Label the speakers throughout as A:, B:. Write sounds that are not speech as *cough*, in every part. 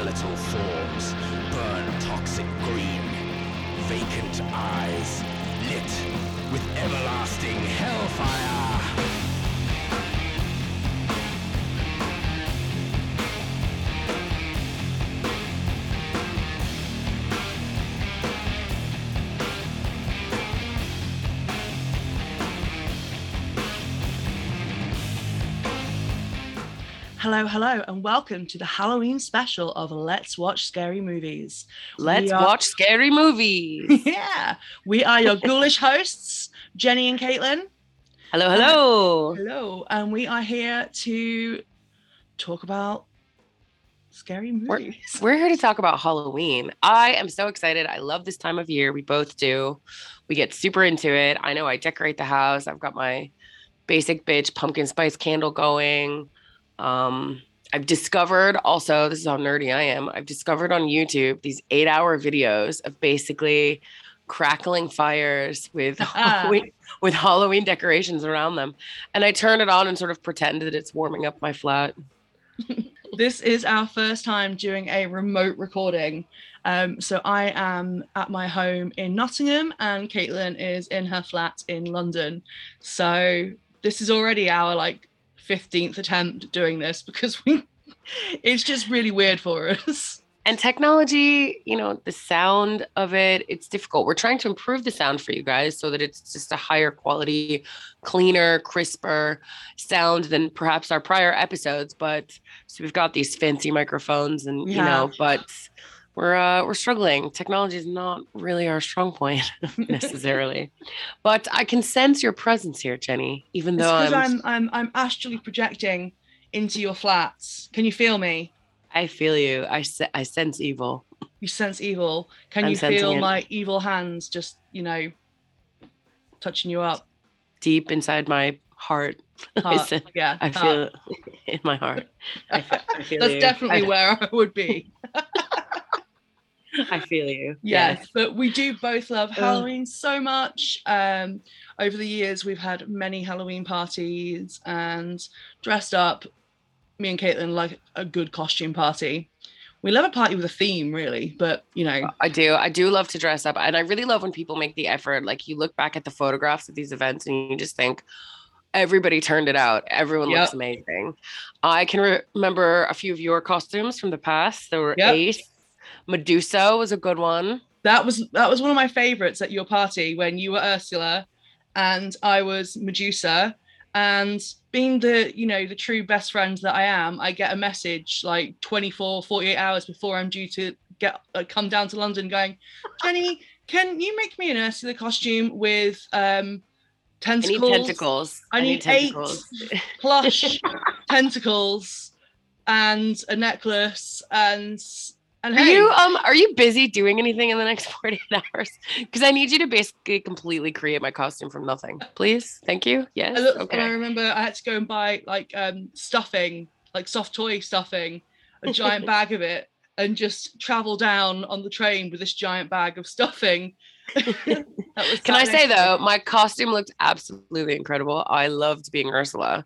A: skeletal forms, burn toxic green, vacant eyes, lit with everlasting hellfire.
B: Hello, hello, and welcome to the Halloween special of Let's Watch Scary Movies.
C: Let's
B: are-
C: watch scary movies. *laughs*
B: yeah, we are your ghoulish hosts, Jenny and Caitlin.
C: hello, hello.
B: Hello, and we are here to talk about scary
C: We're-
B: movies.
C: We're here to talk about Halloween. I am so excited. I love this time of year. We both do. We get super into it. I know I decorate the house. I've got my basic bitch pumpkin spice candle going. Um, I've discovered also, this is how nerdy I am. I've discovered on YouTube these eight hour videos of basically crackling fires with *laughs* Halloween, with Halloween decorations around them. And I turn it on and sort of pretend that it's warming up my flat. *laughs*
B: This is our first time doing a remote recording. Um, so I am at my home in Nottingham, and Caitlin is in her flat in London. So this is already our like 15th attempt at doing this because we *laughs* it's just really weird for us.
C: and technology you know the sound of it it's difficult we're trying to improve the sound for you guys so that it's just a higher quality cleaner crisper sound than perhaps our prior episodes but so we've got these fancy microphones and you know
B: Yeah.
C: but we're uh we're struggling technology is not really our strong point *laughs* necessarily but i can sense your presence here jenny even though I'm,
B: I'm I'm I'm astrally projecting into your flats. Can you feel me?
C: i feel you i se- i sense evil
B: You sense evil. Can
C: I'm
B: you feel
C: it.
B: my evil hands just, you know, touching you up?
C: deep inside my heart *laughs* I
B: Heart. yeah.
C: I
B: heart.
C: feel it *laughs* in my heart. I I feel
B: That's
C: you.
B: definitely
C: I,
B: where I would be.
C: I feel you.
B: Yes, but we do both love
C: Ugh.
B: Halloween so much. Um, over the years, we've had many Halloween parties and dressed up. Me and Caitlin like a good costume party. We love a party with a theme, really, but you know,
C: I do. I do love to dress up. And I really love when people make the effort. Like you look back at the photographs of these events and you just think, everybody turned it out. Everyone
B: Yep.
C: looks amazing. I can re- remember a few of your costumes from the past. There were
B: Yep.
C: Ace. Medusa was a good one.
B: that was that was one of my favorites at your party when you were Ursula and I was Medusa. And being the you know the true best friend that I am, I get a message like 24, 48 hours before I'm due to get uh, come down to London, going, Jenny, can you make me an Ursula costume with um
C: I need
B: tentacles,
C: tentacles.
B: I need eight plush *laughs* tentacles, and a necklace and and
C: Are
B: hey,
C: you um are you busy doing anything in the next *laughs* 48 hours? Because I need you to basically completely create my costume from nothing. Please. Thank you. Yes.
B: I looked and I remember I had to go and buy like um stuffing, like soft toy stuffing, a *laughs* giant bag of it, and just travel down on the train with this giant bag of stuffing. *laughs*
C: Can I say though, my costume looked absolutely incredible. I loved being Ursula.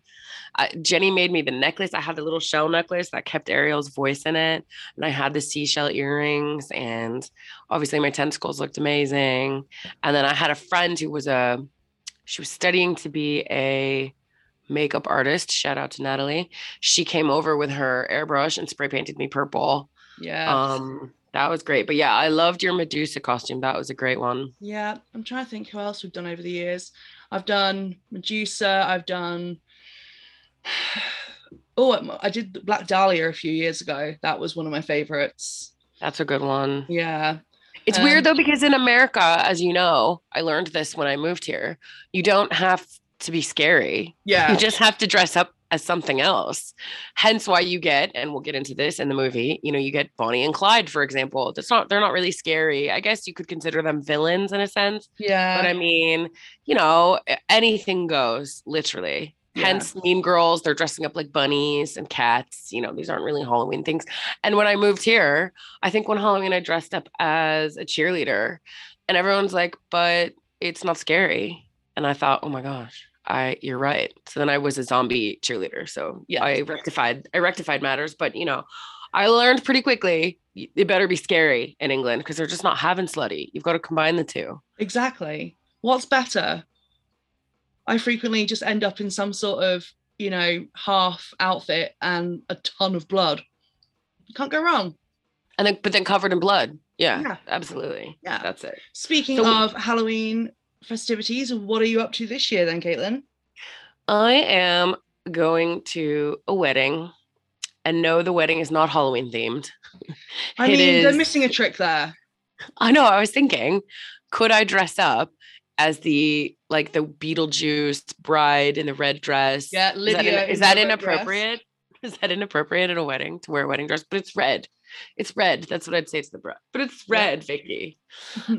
C: I, Jenny made me the necklace. I had the little shell necklace that kept Ariel's voice in it, and I had the seashell earrings, and obviously my tentacles looked amazing. And then I had a friend who was a, she was studying to be a makeup artist. Shout out to Natalie. She came over with her airbrush and spray painted me purple.
B: Yeah.
C: Um, that was great. But yeah, I loved your Medusa costume. That was a great one.
B: yeah. I'm trying to think who else we've done over the years. I've done Medusa, I've done *sighs* Oh, I did Black Dahlia a few years ago. That was one of my favorites.
C: That's a good one.
B: Yeah.
C: It's
B: Um,
C: weird though because in America, as you know, I learned this when I moved here. You don't have to be scary.
B: Yeah.
C: You just have to dress up as something else. Hence why you get, and we'll get into this in the movie, you know, you get Bonnie and Clyde, for example. That's not they're not really scary. I guess you could consider them villains in a sense.
B: Yeah.
C: But I mean, you know, anything goes, literally.
B: Yeah.
C: Hence, Mean Girls, they're dressing up like bunnies and cats. You know, these aren't really Halloween things. And when I moved here, I think one Halloween I dressed up as a cheerleader, and everyone's like, but it's not scary. And I thought, oh my gosh, I you're right. So then I was a zombie cheerleader. So
B: Yeah.
C: I rectified I rectified matters. But you know, I learned pretty quickly it better be scary in England because they're just not having slutty. You've got to combine the two.
B: Exactly. What's better? I frequently just end up in some sort of, you know, half outfit and a ton of blood. You can't go wrong.
C: And then but then covered in blood. Yeah,
B: Yeah.
C: absolutely.
B: Yeah.
C: That's it.
B: Speaking
C: So-
B: of Halloween festivities, what are you up to this year then, Caitlin?
C: I am going to a wedding. And no, the wedding is not Halloween themed. *laughs*
B: I mean, they're missing a trick there.
C: I know. I was thinking, could I dress up as the like the Beetlejuice bride in the red dress?
B: Yeah,
C: Is that,
B: Lydia.
C: in- is that
B: red dress.
C: inappropriate? *laughs* Is that inappropriate at a wedding to wear a wedding dress? But it's red. It's red. That's what I'd say to the bride. But it's red, Vicky. *laughs*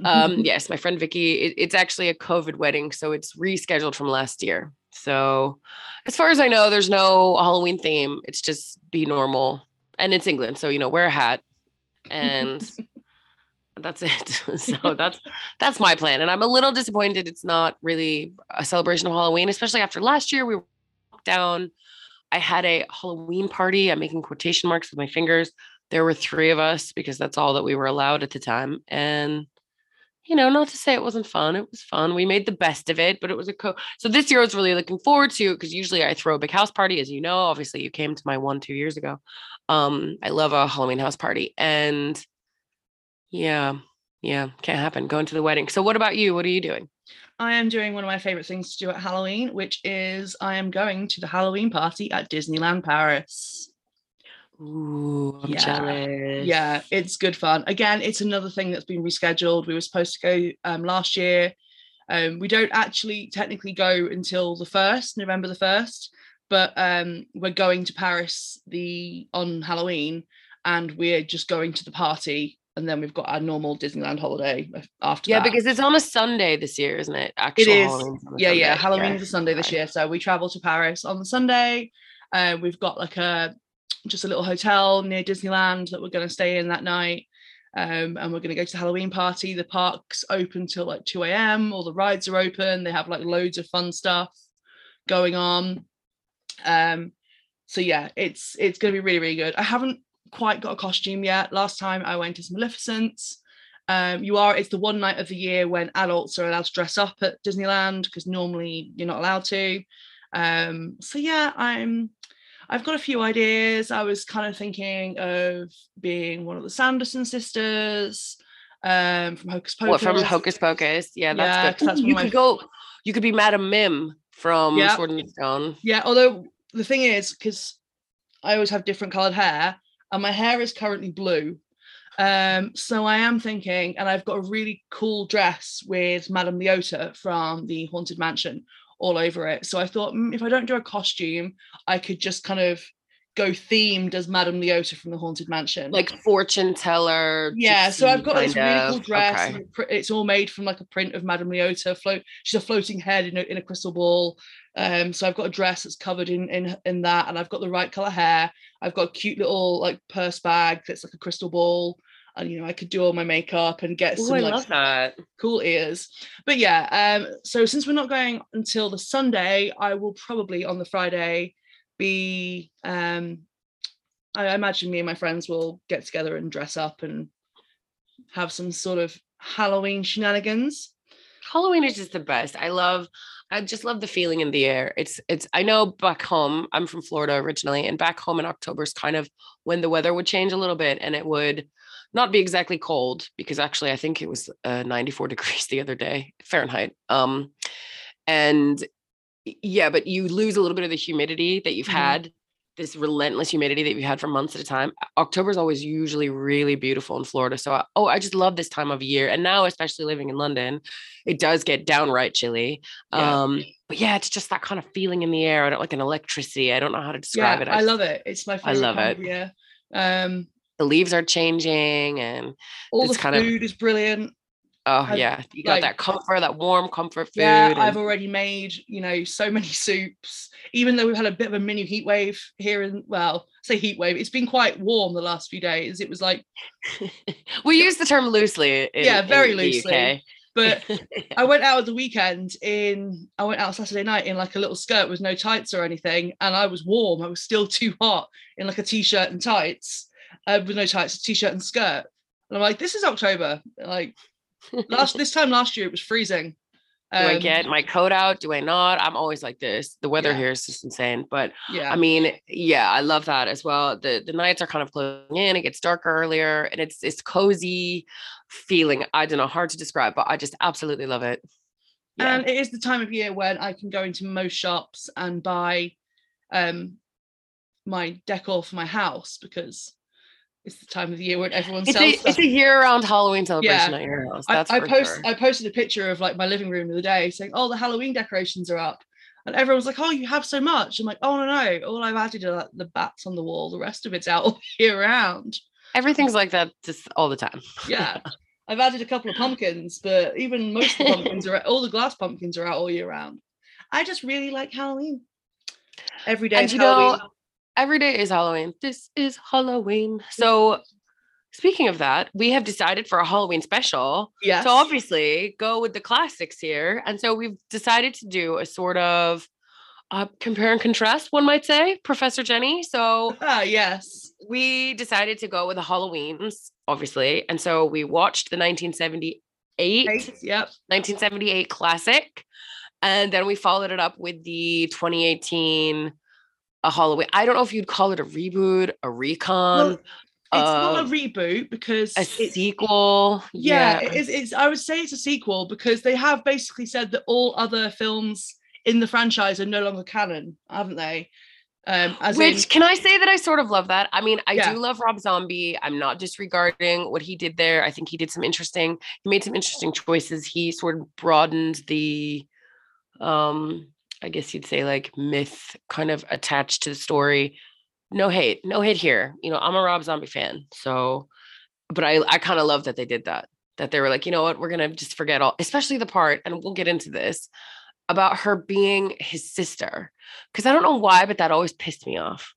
C: Um, yes, my friend Vicky. It, it's actually a COVID wedding, so it's rescheduled from last year. So, as far as I know, there's no Halloween theme. It's just be normal, and it's England, so you know, wear a hat, and *laughs* that's it. *laughs* so that's that's my plan, and I'm a little disappointed. It's not really a celebration of Halloween, especially after last year we were down. I had a Halloween party. I'm making quotation marks with my fingers. There were three of us because that's all that we were allowed at the time, and you know, not to say it wasn't fun. It was fun. We made the best of it, but it was a co. So this year I was really looking forward to because usually I throw a big house party, as you know. Obviously, you came to my one two years ago. Um, I love a Halloween house party, and yeah, yeah, can't happen. Going to the wedding. So, what about you? What are you doing?
B: I am doing one of my favorite things to do at Halloween, which is I am going to the Halloween party at Disneyland Paris.
C: Ooh, I'm
B: Yeah,
C: jealous.
B: Yeah, it's good fun. Again, it's another thing that's been rescheduled. We were supposed to go um, last year. Um, we don't actually technically go until the first, November the first, but um, we're going to Paris the on Halloween, and we're just going to the party, and then we've got our normal Disneyland holiday after
C: yeah,
B: that.
C: because it's on a Sunday this year, isn't it? Actual
B: is.
C: Halloween's on a
B: yeah, yeah.
C: Sunday.
B: Halloween is a Sunday this year, so we travel to Paris on the Sunday. Uh, we've got like a just a little hotel near Disneyland that we're going to stay in that night. Um, and we're going to go to the Halloween party. The park's open till like 2 a.m. All the rides are open. They have like loads of fun stuff going on. Um, so yeah, it's it's going to be really really good. I haven't quite got a costume yet. Last time I went as Maleficent. Um, you are it's the one night of the year when adults are allowed to dress up at Disneyland because normally you're not allowed to. Um, so yeah, I'm I've got a few ideas. I was kind of thinking of being one of the Sanderson sisters um, from Hocus Pocus.
C: What from Hocus Pocus? Yeah,
B: Yeah,
C: good.
B: that's
C: you
B: my
C: could go. You could be Madame Mim from
B: Yeah.
C: Sword and Stone.
B: Yeah, although the thing is, because I always have different colored hair, and my hair is currently blue. Um, so I am thinking, and I've got a really cool dress with Madame Leota from the Haunted Mansion all over it. So I thought, "Mm, if I don't do a costume, I could just kind of go themed as Madame Leota from the Haunted Mansion.
C: like fortune teller.
B: yeah, so I've got this really cool dress.
C: Okay.
B: It's all made from like a print of Madame Leota. Float. She's a floating head in a, in a crystal ball. Um, so I've got a dress that's covered in in in that, and I've got the right color hair. I've got a cute little like purse bag that's like a crystal ball, and you know I could do all my makeup and get
C: Ooh,
B: some
C: I
B: like cool ears. But yeah, um, so since we're not going until the Sunday, I will probably on the Friday be um I imagine me and my friends will get together and dress up and have some sort of Halloween shenanigans.
C: Halloween is just the best. I love I just love the feeling in the air. It's it's I know back home, I'm from Florida originally, and back home in October is kind of when the weather would change a little bit and it would not be exactly cold because actually I think it was uh, 94 *laughs* degrees the other day Fahrenheit. Um and yeah, but you lose a little bit of the humidity that you've
B: Mhm.
C: had this relentless humidity that you've had for months at a time. October is always usually really beautiful in Florida. So, I, oh, I just love this time of year. And now, especially living in London, it does get downright chilly.
B: Yeah.
C: Um, but yeah, it's just that kind of feeling in the air. I don't like an electricity. I don't know how to
B: Yeah,
C: describe it.
B: I
C: just-
B: love it. It's my favorite
C: I
B: love
C: it.
B: of year. Um,
C: the leaves are changing, and
B: all
C: It's
B: the
C: kind of-
B: food is brilliant.
C: oh
B: I've,
C: yeah, you got that comfort, that warm comfort food.
B: Yeah,
C: and-
B: I've already made, you know, so many *laughs* soups. Even though we've had a bit of a mini heat wave here and well, say heat wave. It's been quite warm the last few days. It was like, *laughs*
C: we use the term loosely. In,
B: Yeah, very loosely. But I *laughs* went out at the weekend in I went out Saturday night in like a little skirt with no tights or anything, and I was warm. I was still too hot in like a t-shirt and tights. Uh, with no tights, a t-shirt and skirt. And I'm like, this is October. Like last *laughs* this time last year it was freezing.
C: Do I
B: Um,
C: get my coat out? Do I not? I'm always like this. The weather
B: Yeah.
C: here is just insane. But
B: yeah.
C: I mean, yeah, I love that as well. The the nights are kind of closing in, it gets darker earlier, and it's it's cozy feeling. I don't know, hard to describe, but I just absolutely love it. Yeah.
B: And it is the time of year when I can go into most shops and buy um my decor for my house because it's the time of the year when everyone
C: it's
B: sells
C: a
B: stuff.
C: it's a year-round Halloween celebration
B: Yeah.
C: at your house.
B: I,
C: That's
B: I
C: for
B: post
C: sure.
B: I posted a picture of like my living room the other day saying, Oh, the Halloween decorations are up. And everyone's like, Oh, you have so much. I'm like, Oh no, no. All I've added are like, the bats on the wall. The rest of it's out all *laughs* year round.
C: Everything's like that just all the time.
B: Yeah. *laughs* I've added a couple of pumpkins, but even most of the *laughs* pumpkins are all the glass pumpkins are out all year round. I just really like Halloween. Every day
C: And you
B: Halloween.
C: know, every day is Halloween. This is Halloween. So speaking of that, we have decided for a Halloween special
B: yes.
C: So obviously go with the classics here. And so we've decided to do a sort of uh, compare and contrast, one might say, Professor Jenny. So
B: ah, *laughs* yes.
C: we decided to go with the Halloweens, obviously. And so we watched the 1978,
B: Eight, Yep.
C: 1978 classic. And then we followed it up with the 2018 a Halloween. I don't know if you'd call it a reboot, a retcon,
B: Well, It's not a
C: uh,
B: reboot because
C: a
B: it's-
C: sequel.
B: yeah, it is, it's I would say it's a sequel because they have basically said that all other films in the franchise are no longer canon, haven't they? Um, as
C: Which
B: in,
C: can I say that I sort of love that? I mean, I
B: Yeah.
C: do love Rob Zombie. I'm not disregarding what he did there. I think he did some interesting, he made some interesting choices. He sort of broadened the um, I guess you'd say like myth kind of attached to the story. No hate, no hate here. You know, I'm a Rob Zombie fan. So but I I kind of love that they did that. That they were like, you know what, we're gonna just forget all, especially the part, and we'll get into this about her being his sister. Because I don't know why, but that always pissed me off.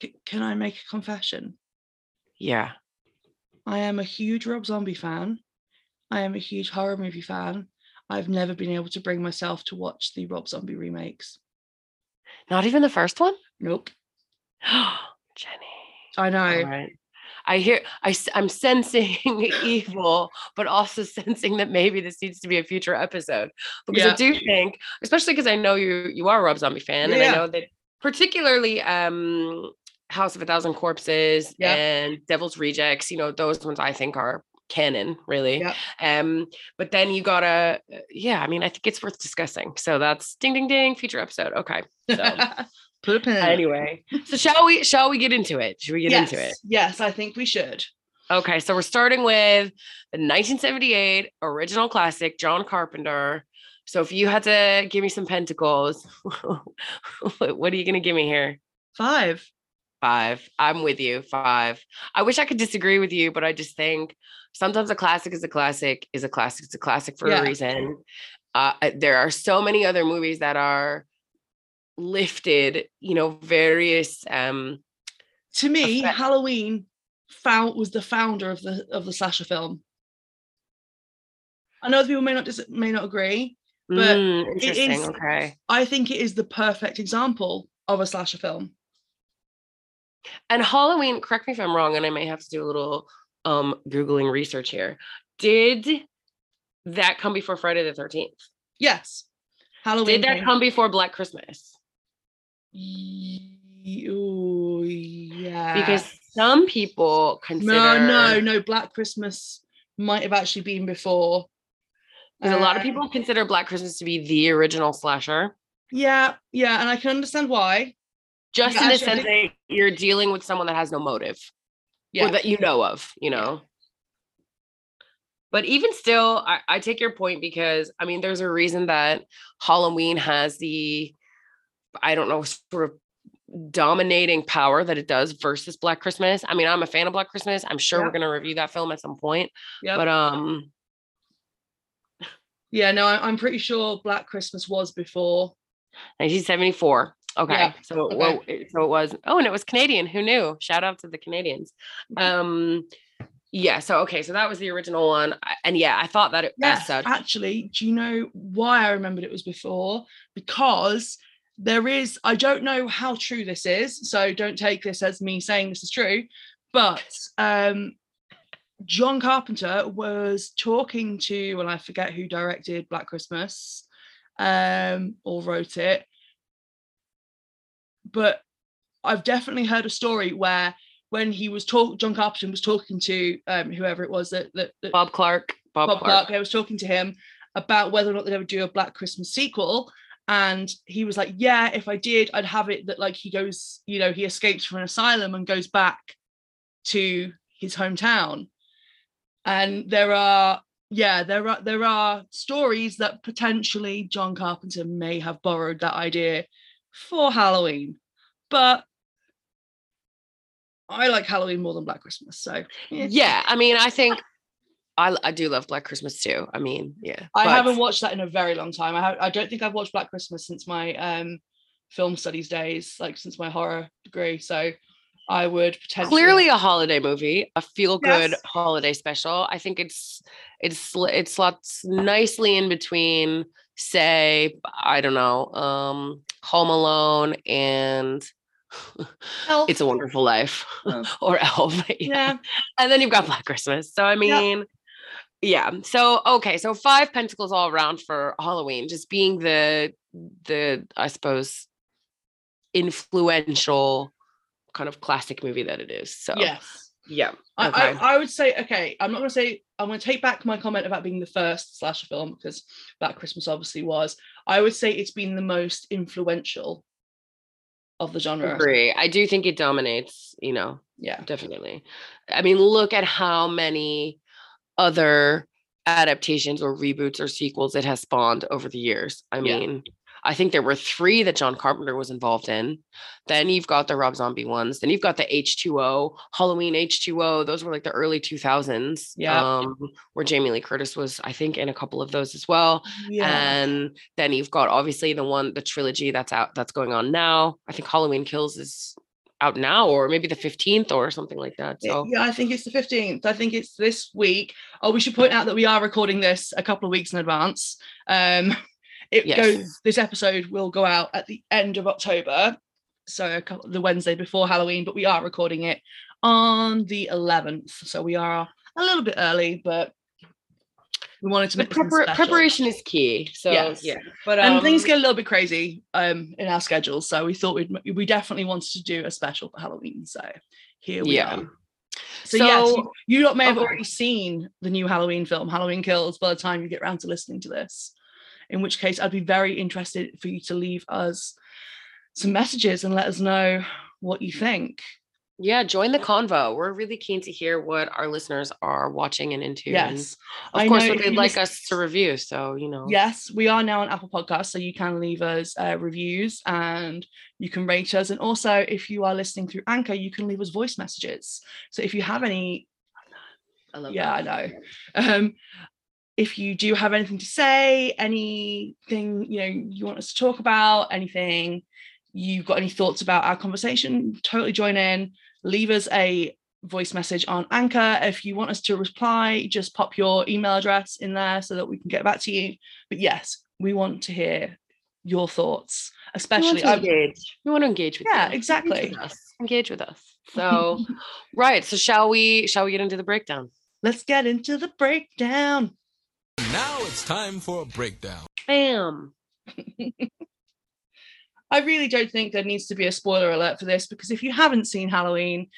B: c- can I make a confession?
C: Yeah.
B: I am a huge Rob Zombie fan. I am a huge horror movie fan. I've never been able to bring myself to watch the Rob Zombie remakes.
C: Not even the first one?
B: Nope. *gasps*
C: Jenny.
B: I know.
C: All right. I hear I I'm sensing *laughs* evil, but also *laughs* sensing that maybe this needs to be a future episode. Because I do think, especially because I know you you are a Rob Zombie fan, and I know that particularly um House of a Thousand Corpses
B: Yeah.
C: and Devil's Rejects, you know, those ones I think are canon, really.
B: Yeah.
C: Um, but then you gotta, uh, yeah, I mean, I think it's worth discussing. So that's ding ding ding, future episode. Okay. So *laughs*
B: Put a pin
C: anyway, so shall we shall we get into it? Should we get
B: yes.
C: into it?
B: Yes, I think we should.
C: Okay, so we're starting with the 1978 original classic, John Carpenter. So if you had to give me some pentacles, *laughs* what are you gonna give me here?
B: Five.
C: Five. I'm with you. Five. I wish I could disagree with you, but I just think sometimes a classic is a classic is a classic. It's a classic for
B: Yeah.
C: a reason. Uh, uh, there are so many other movies that are lifted, you know, various um
B: To me, Halloween found was the founder of the of the slasher film. I know other people may not dis- may not agree. But
C: mm,
B: it is-
C: okay.
B: I think it is the perfect example of a slasher film.
C: And Halloween, correct me if I'm wrong, and I may have to do a little um Googling research here. Did that come before Friday the 13th?
B: Yes. Halloween.
C: Did that come before Black Christmas?
B: Ooh, yeah.
C: Because some people consider
B: no, no, no. Black Christmas might have actually been before.
C: because a lot of
B: Uh,
C: people consider Black Christmas to be the original slasher.
B: Yeah, yeah, and I can understand why.
C: Just
B: Yeah,
C: in the sense that you're dealing with someone that has no motive.
B: Yeah.
C: Or that you know of, you know. But even still, I, I take your point because I mean, there's a reason that Halloween has the, I don't know, sort of dominating power that it does versus Black Christmas. I mean, I'm a fan of Black Christmas. I'm sure
B: Yeah.
C: we're gonna review that film at some point.
B: Yep.
C: But um,
B: yeah, no, I'm pretty sure Black Christmas was before.
C: 1974. Okay.
B: Yeah,
C: So
B: okay.
C: well, it- so it was. Oh, and it was Canadian. Who knew? Shout out to the Canadians. Um, yeah. So okay. So that was the original one, and yeah, I thought that it,
B: Yes,
C: such.
B: actually, do you know why I remembered it was before? Because there is, I don't know how true this is, so don't take this as me saying this is true, But um, John Carpenter was talking to, well, I forget who directed Black Christmas um, or wrote it, but I've definitely heard a story where when he was talking, John Carpenter was talking to um, whoever it was that, that, that
C: Bob Clark. Bob,
B: Bob
C: Clark.
B: Clark. I was talking to him about whether or not they'd ever do a Black Christmas sequel. And he was like, Yeah, if I did, I'd have it that like he goes, you know, he escapes from an asylum and goes back to his hometown. And there are, yeah, there are there are stories that potentially John Carpenter may have borrowed that idea for Halloween. But I like Halloween more than Black Christmas. So yeah.
C: Yeah, I mean, I think I I do love Black Christmas too. I mean, yeah.
B: I
C: but-
B: haven't watched that in a very long time. I ha- I don't think I've watched Black Christmas since my um film studies days, like since my horror degree. So I would potentially
C: clearly a holiday movie, a feel good
B: Yes.
C: holiday special. I think it's it's it slots nicely in between, say, I don't know, um, Home Alone and
B: Elf.
C: It's a Wonderful Life
B: Oh. *laughs*
C: or Elf. *laughs* yeah.
B: yeah.
C: and then you've got Black Christmas. So I mean, yeah. So okay, so five pentacles all around for Halloween, just being the the I suppose influential kind of classic movie that it is. So
B: Yes.
C: Yeah.
B: I,
C: Okay.
B: I, I would say okay. I'm not going to say I'm going to take back my comment about being the first slasher film because Black Christmas obviously was. I would say it's been the most influential of the genre.
C: agree. I do think it dominates, you know,
B: Yeah.
C: definitely. I mean, look at how many other adaptations or reboots or sequels it has spawned over the years. I
B: Yeah.
C: mean, I think there were three that John Carpenter was involved in. Then you've got the Rob Zombie ones. Then you've got the H2O, Halloween H2O. Those were like the early 2000s.
B: Yeah.
C: Um, where Jamie Lee Curtis was, I think, in a couple of those as well.
B: Yeah.
C: And then you've got obviously the one, the trilogy that's out, that's going on now. I think Halloween Kills is out now, or maybe the 15th or something like that. So
B: Yeah, I think it's the 15th. I think it's this week. Oh, we should point out that we are recording this a couple of weeks in advance. Um, *laughs* it
C: Yes.
B: goes. This episode will go out at the end of October, so a couple, the Wednesday before Halloween. But we are recording it on the 11th, so we are a little bit early, but we wanted to make
C: prepar- preparation is key. So
B: Yes.
C: yeah, but
B: and
C: um,
B: things get a little bit crazy um in our schedules, so we thought we'd we definitely wanted to do a special for Halloween. So here we
C: Yeah.
B: are. So, yes, you, you may have
C: Okay.
B: already seen the new Halloween film, Halloween Kills, by the time you get around to listening to this. In which case, I'd be very interested for you to leave us some messages and let us know what you think.
C: yeah, join the convo. We're really keen to hear what our listeners are watching and into. and
B: Yes,
C: of
B: I
C: course, what they'd like us to review. So you know,
B: Yes, we are now on Apple Podcasts, so you can leave us uh, reviews and you can rate us. And also, if you are listening through Anchor, you can leave us voice messages. So if you have any
C: I love
B: yeah,
C: that.
B: I know. Um, if you do have anything to say, anything you know you want us to talk about, anything you've got any thoughts about our conversation, totally join in. Leave us a voice message on Anchor. If you want us to reply, just pop your email address in there so that we can get back to you. But yes, we want to hear your thoughts, especially.
C: We want to engage. We want to engage with
B: Yeah,
C: you.
B: exactly.
C: Engage with us. Engage with us. So, *laughs* right. So, shall we? Shall we get into the breakdown?
B: Let's get into the breakdown.
D: Now it's time for a breakdown.
C: Bam. *laughs*
B: I really don't think there needs to be a spoiler alert for this because if you haven't seen Halloween,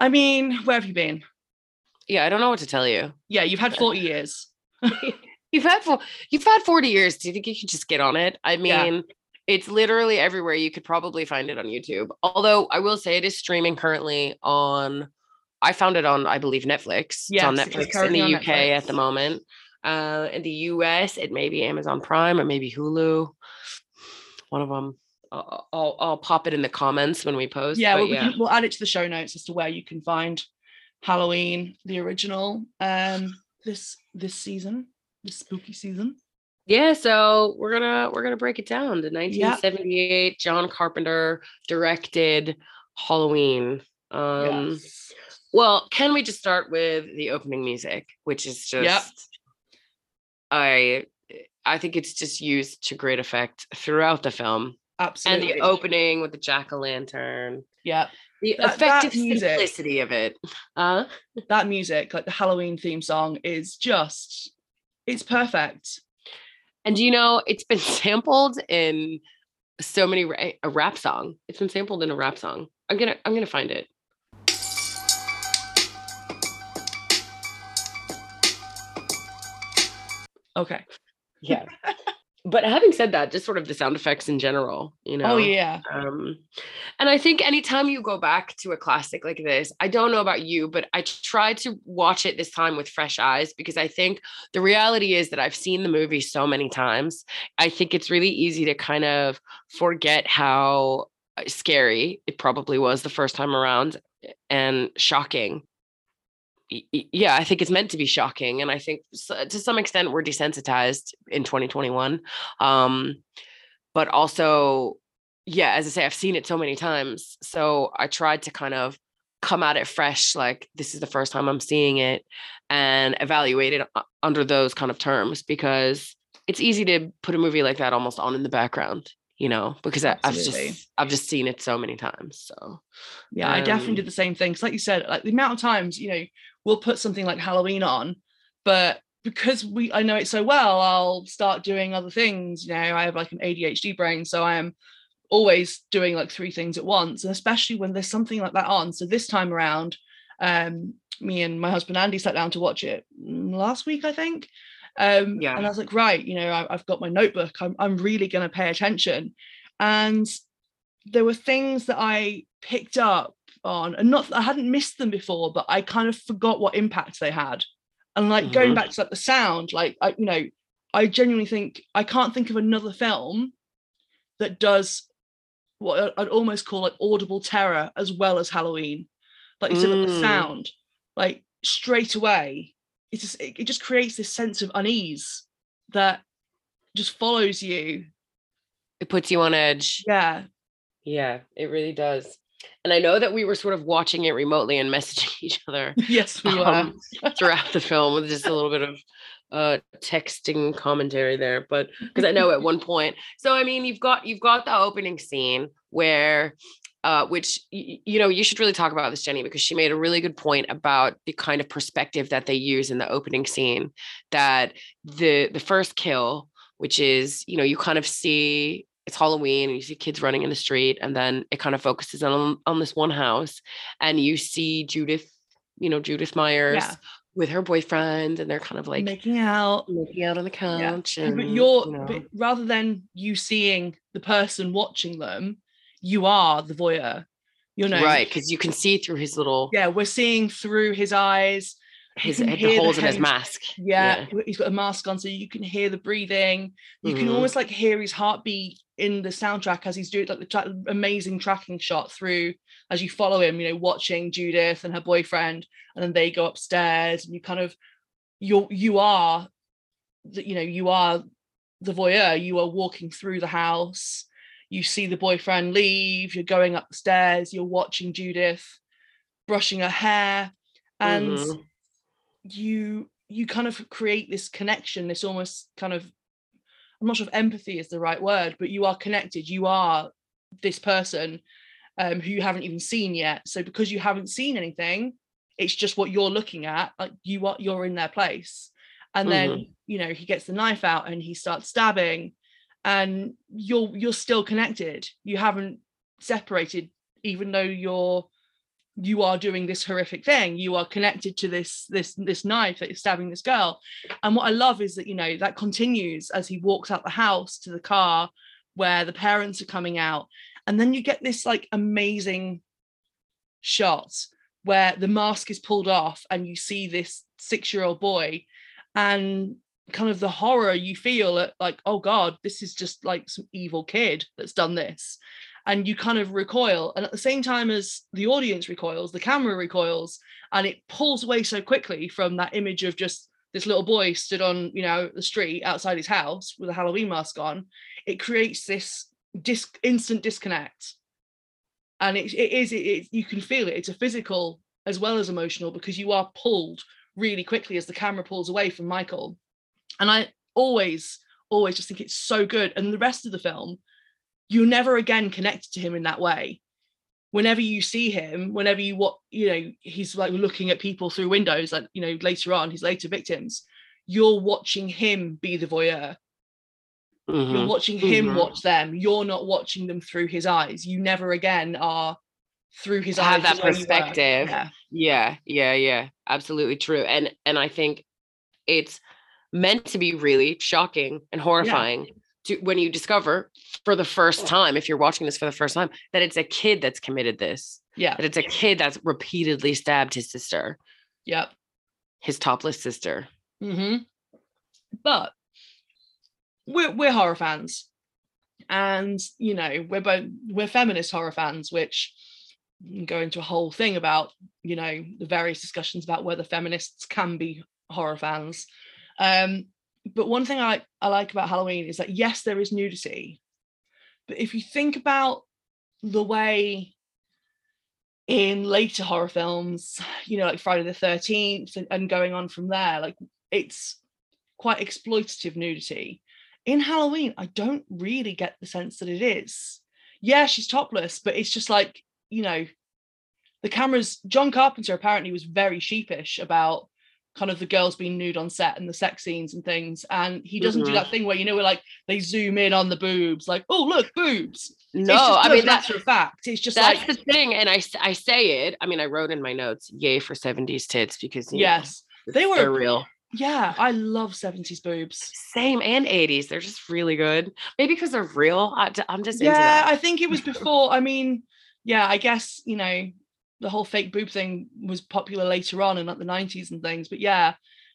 B: I mean, where have you been?
C: Yeah, I don't know what to tell you.
B: Yeah, you've had 40 years. *laughs* *laughs*
C: You've had for you've had 40 years. Do you think you could just get on it? I mean,
B: Yeah.
C: it's literally everywhere. You could probably find it on YouTube. Although I will say it is streaming currently on I found it on, I believe, Netflix. it's on
B: Yes, it's
C: Netflix in the
B: on
C: UK at the moment. Uh, in the US, it may be Amazon Prime or maybe Hulu. One of them. I'll, I'll, I'll pop it in the comments when we post.
B: yeah, well, we
C: yeah.
B: We'll add it to the show notes as to where you can find Halloween, the original, um, this this season, this spooky season.
C: Yeah, so we're gonna we're gonna break it down. The 1978 John Carpenter directed Halloween. Um
B: Yes.
C: well, can we just start with the opening music, which is just
B: Yep.
C: I I think it's just used to great effect throughout the film.
B: Absolutely.
C: And the opening with the jack-o'-lantern.
B: yeah.
C: The
B: That- that
C: effective
B: music.
C: simplicity of it. Uh,
B: that music, like the Halloween theme song, is just it's perfect.
C: and you know, it's been *laughs* sampled in so many a rap song. It's been sampled in a rap song. I'm gonna I'm gonna find it.
B: Okay.
C: Yeah. but having said that, just sort of the sound effects in general, you know.
B: Oh yeah.
C: Um, and I think anytime you go back to a classic like this, I don't know about you, but I try to watch it this time with fresh eyes because I think the reality is that I've seen the movie so many times. I think it's really easy to kind of forget how uh, scary it probably was the first time around and shocking. Yeah, I think it's meant to be shocking. And I think to some extent we're desensitized in 2021. Um, but also yeah, as I say, I've seen it so many times. So I tried to kind of come at it fresh, like this is the first time I'm seeing it and evaluate it under those kind of terms because it's easy to put a movie like that almost on in the background, you know, because I, I've just I've just seen it so many times. So
B: Yeah, I definitely
C: Um,
B: did the same thing. 'Cause like you said, like the amount of times, you know, we'll put something like Halloween on, but because we I know it so well, I'll start doing other things. You know, I have like an ADHD brain, so I am always doing like three things at once. And especially when there's something like that on. So this time around, um, me and my husband Andy sat down to watch it last week, I think. Um,
C: Yeah.
B: and I was like, right, you know, I, I've got my notebook. I'm I'm really gonna pay attention. And there were things that I picked up on, and not I hadn't missed them before, but I kind of forgot what impact they had. And like going
C: Mhm.
B: back to like the sound, like I, you know, I genuinely think I can't think of another film that does what I'd almost call like audible terror as well as Halloween. Like you said, like the
C: Mm.
B: sound, like straight away, it just it, it just creates this sense of unease that just follows you.
C: it puts you on edge.
B: Yeah,
C: Yeah, it really does. And I know that we were sort of watching it remotely and *laughs* messaging each other
B: yes, we were.
C: um, throughout the film with just a little bit of uh texting commentary there but because i know at *laughs* one point so i mean you've got you've got the opening scene where uh which y- you know you should really talk about this jenny because she made a really good point about the kind of perspective that they use in the opening scene that the the first kill which is you know you kind of see it's Halloween and you see kids running in the street and then it kind of focuses on on this one house and you see Judith you know Judith Myers
B: Yeah.
C: with her boyfriend and they're kind of like
B: making out.
C: making out on the couch
B: And-
C: and
B: but you're
C: you know,
B: but rather than you seeing the person watching them, you are the voyeur. You know,
C: right because you can see through his little
B: Yeah, we're seeing through his eyes.
C: His the
B: hear the
C: in his mask
B: Yeah, he's got a mask on, so you can hear the breathing. You can
C: Mhm.
B: almost like hear his heartbeat in the soundtrack as he's doing like the tra- amazing tracking shot through as you follow him. You know, watching Judith and her boyfriend, and then they go upstairs, and you kind of you're you are the, you know you are the voyeur. You are walking through the house. You see the boyfriend leave. You're going upstairs. You're watching Judith brushing her hair, and
C: Mhm.
B: You you kind of create this connection this almost kind of i'm not sure if empathy is the right word but you are connected. You are this person um, who you haven't even seen yet. So because you haven't seen anything it's just what you're looking at like you are you're in their place. And then you know he gets the knife out and he starts stabbing and you're you're still connected. You haven't separated even though you're you are doing this horrific thing. You are connected to this this this knife that is stabbing this girl. And what i love is that you know that continues as he walks out the house to the car where the parents are coming out. And then you get this like amazing shot where the mask is pulled off and you see this six year old boy. And kind of the horror you feel at like oh god this is just like some evil kid that's done this and you kind of recoil. And at the same time as the audience recoils the camera recoils and it pulls away so quickly from that image of just this little boy stood on you know the street outside his house with a halloween mask on. It creates this instant disconnect. And it, it is it, it, you can feel it. It's a physical as well as emotional because you are pulled really quickly as the camera pulls away from michael. And i always always just think it's so good. And the rest of the film you're never again connected to him in that way whenever you see him, whenever you what you know, he's like looking at people through windows, like you know, later on, his later victims, you're watching him be the voyeur. You're
C: Mhm.
B: watching him
C: Mhm.
B: watch them. You're not watching them through his eyes. You never again are through his
C: Have
B: eyes.
C: that
B: the way you were.
C: perspective.
B: Yeah.
C: Yeah, yeah, yeah. Absolutely true. And and I think it's meant to be really shocking and horrifying to when you discover for the first time, if you're watching this for the first time, that it's a kid that's committed this.
B: Yeah.
C: That it's a kid that's repeatedly stabbed his sister,
B: Yep.
C: his topless sister.
B: Mm-hmm. But we're we're horror fans, and you know we're both we're feminist horror fans, which go into a whole thing about you know the various discussions about whether feminists can be horror fans. Um, but one thing I I like about Halloween is that yes, there is nudity, but if you think about the way in later horror films, you know, like Friday the 13th and, and going on from there, like it's quite exploitative nudity. In Halloween, I don't really get the sense that it is. Yeah, she's topless, but it's just like, you know, the cameras, John Carpenter apparently was very sheepish about kind of the girls being nude on set and the sex scenes and things. And he doesn't do
C: Mhm.
B: that thing where, you know, where like they zoom in on the boobs, like, oh, look, boobs.
C: No, I mean that,
B: matter of fact. It's just
C: that's
B: like,
C: the thing. And I I say it. I mean, I wrote in my notes, yay for 70s tits because you know,
B: yes, they were
C: real.
B: Yeah, I love 70s boobs.
C: Same and 80s. They're just really good. Maybe because they're real. I, am just into
B: Yeah. I think it was before. I mean, yeah, I guess, you know, the whole fake boob thing was popular later on in like the 90s and things. But yeah,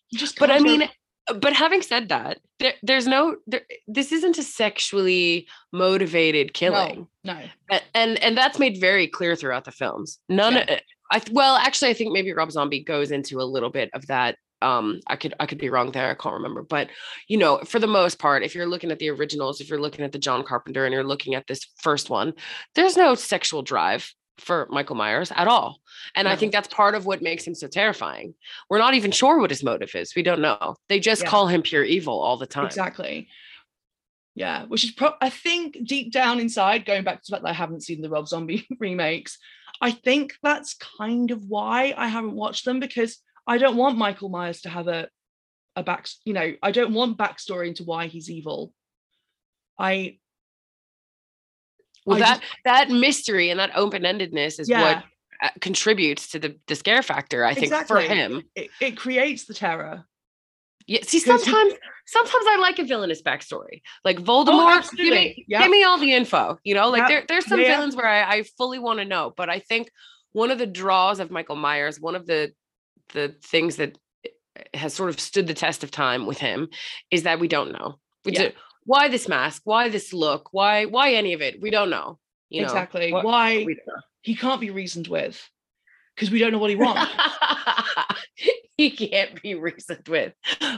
B: you just
C: but I mean, but having said that, there, there's no, there, this isn't a sexually motivated killing.
B: no, no.
C: And and that's made very clear throughout the films none
B: Yeah.
C: i well actually i think maybe rob zombie goes into a little bit of that um i could i could be wrong there i can't remember but you know for the most part if you're looking at the originals if you're looking at the john carpenter and you're looking at this first one there's no sexual drive for michael myers at all and i think that's part of what makes him so terrifying we're not even sure what his motive is we don't know they just
B: Yeah.
C: call him pure evil all the time
B: Exactly. Yeah, which is pro- I think deep down inside, going back to the fact that I haven't seen the Rob Zombie *laughs* remakes, I think that's kind of why I haven't watched them because I don't want Michael Myers to have a a back, you know, I don't want backstory into why he's evil. I
C: well
B: I
C: that
B: just-
C: that mystery and that open-endedness is
B: yeah,
C: what uh, contributes to the the scare factor i think for him
B: it, it creates the terror.
C: yeah see
B: he-
C: sometimes sometimes i like a villainous backstory like voldemort give
B: Oh, absolutely.
C: me,
B: Yep.
C: give me all the info you know like
B: Yep.
C: there, there's some
B: Yeah, yeah.
C: villains where I, I fully want to know but i think one of the draws of michael myers one of the the things that eh, has sort of stood the test of time with him is that we don't know we
B: Yeah.
C: do- why this mask why this look why why any of it we don't know you know
B: exactly.
C: What-
B: why he can't be reasoned with because we don't know what he wants. *laughs*
C: he can't be reasoned with.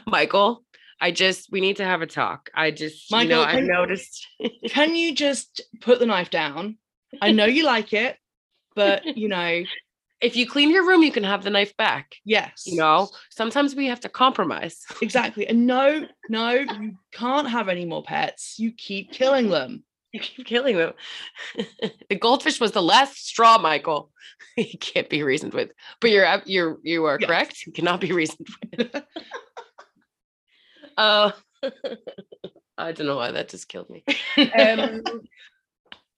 C: Michael, I just we need to have a talk. I just you know I've noticed
B: Can you just put the knife down? I know you like it, but *laughs* you know,
C: if you clean your room, you can have the knife back.
B: yes.
C: You know, sometimes we have to compromise. *laughs*
B: Exactly. And no, no, you can't have any more pets. You keep killing them.
C: You keep killing them. *laughs* the goldfish was the last straw, Michael. *laughs* he can't be reasoned with. But you're you're you are
B: Yes.
C: correct. He cannot be reasoned with. Uh, I don't know why that just killed me. um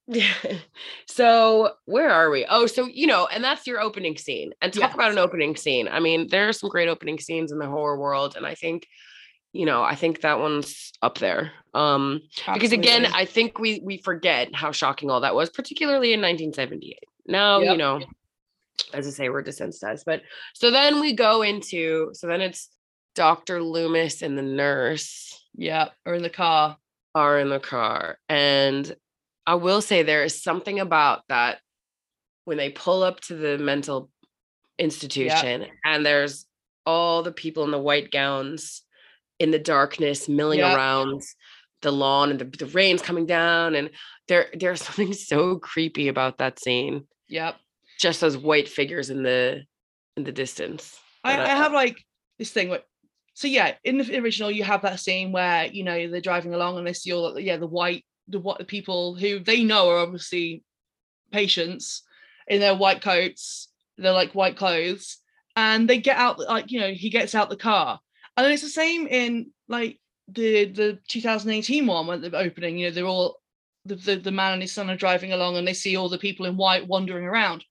C: yeah. *laughs* so where are we oh so you know and that's your opening scene and talk about an opening scene i mean there are some great opening scenes in the horror world and i think you know i think that one's up there um because again i think we we forget how shocking all that was particularly in 1978 now you know as i say we're desensitized but so then we go into so then it's dr loomis and the nurse
B: yeah, or in the car.
C: are in the car. And I will say there is something about that when they pull up to the mental institution and there's all the people in the white gowns in the darkness milling
B: Yep.
C: around the lawn and the, the rain's coming down and there there's *laughs* something so creepy about that scene
B: Yep.
C: just those white figures in the in the distance
B: I, I have like this thing where so yeah, in the original you have that scene where you know they're driving along and they see all the- yeah the white the what the people who they know are obviously patients in their white coats, they're like white clothes, and they get out like you know he gets out the car, and it's the same in like the the 2018 one when the opening. You know they're all the, the the man and his son are driving along, and they see all the people in white wandering around.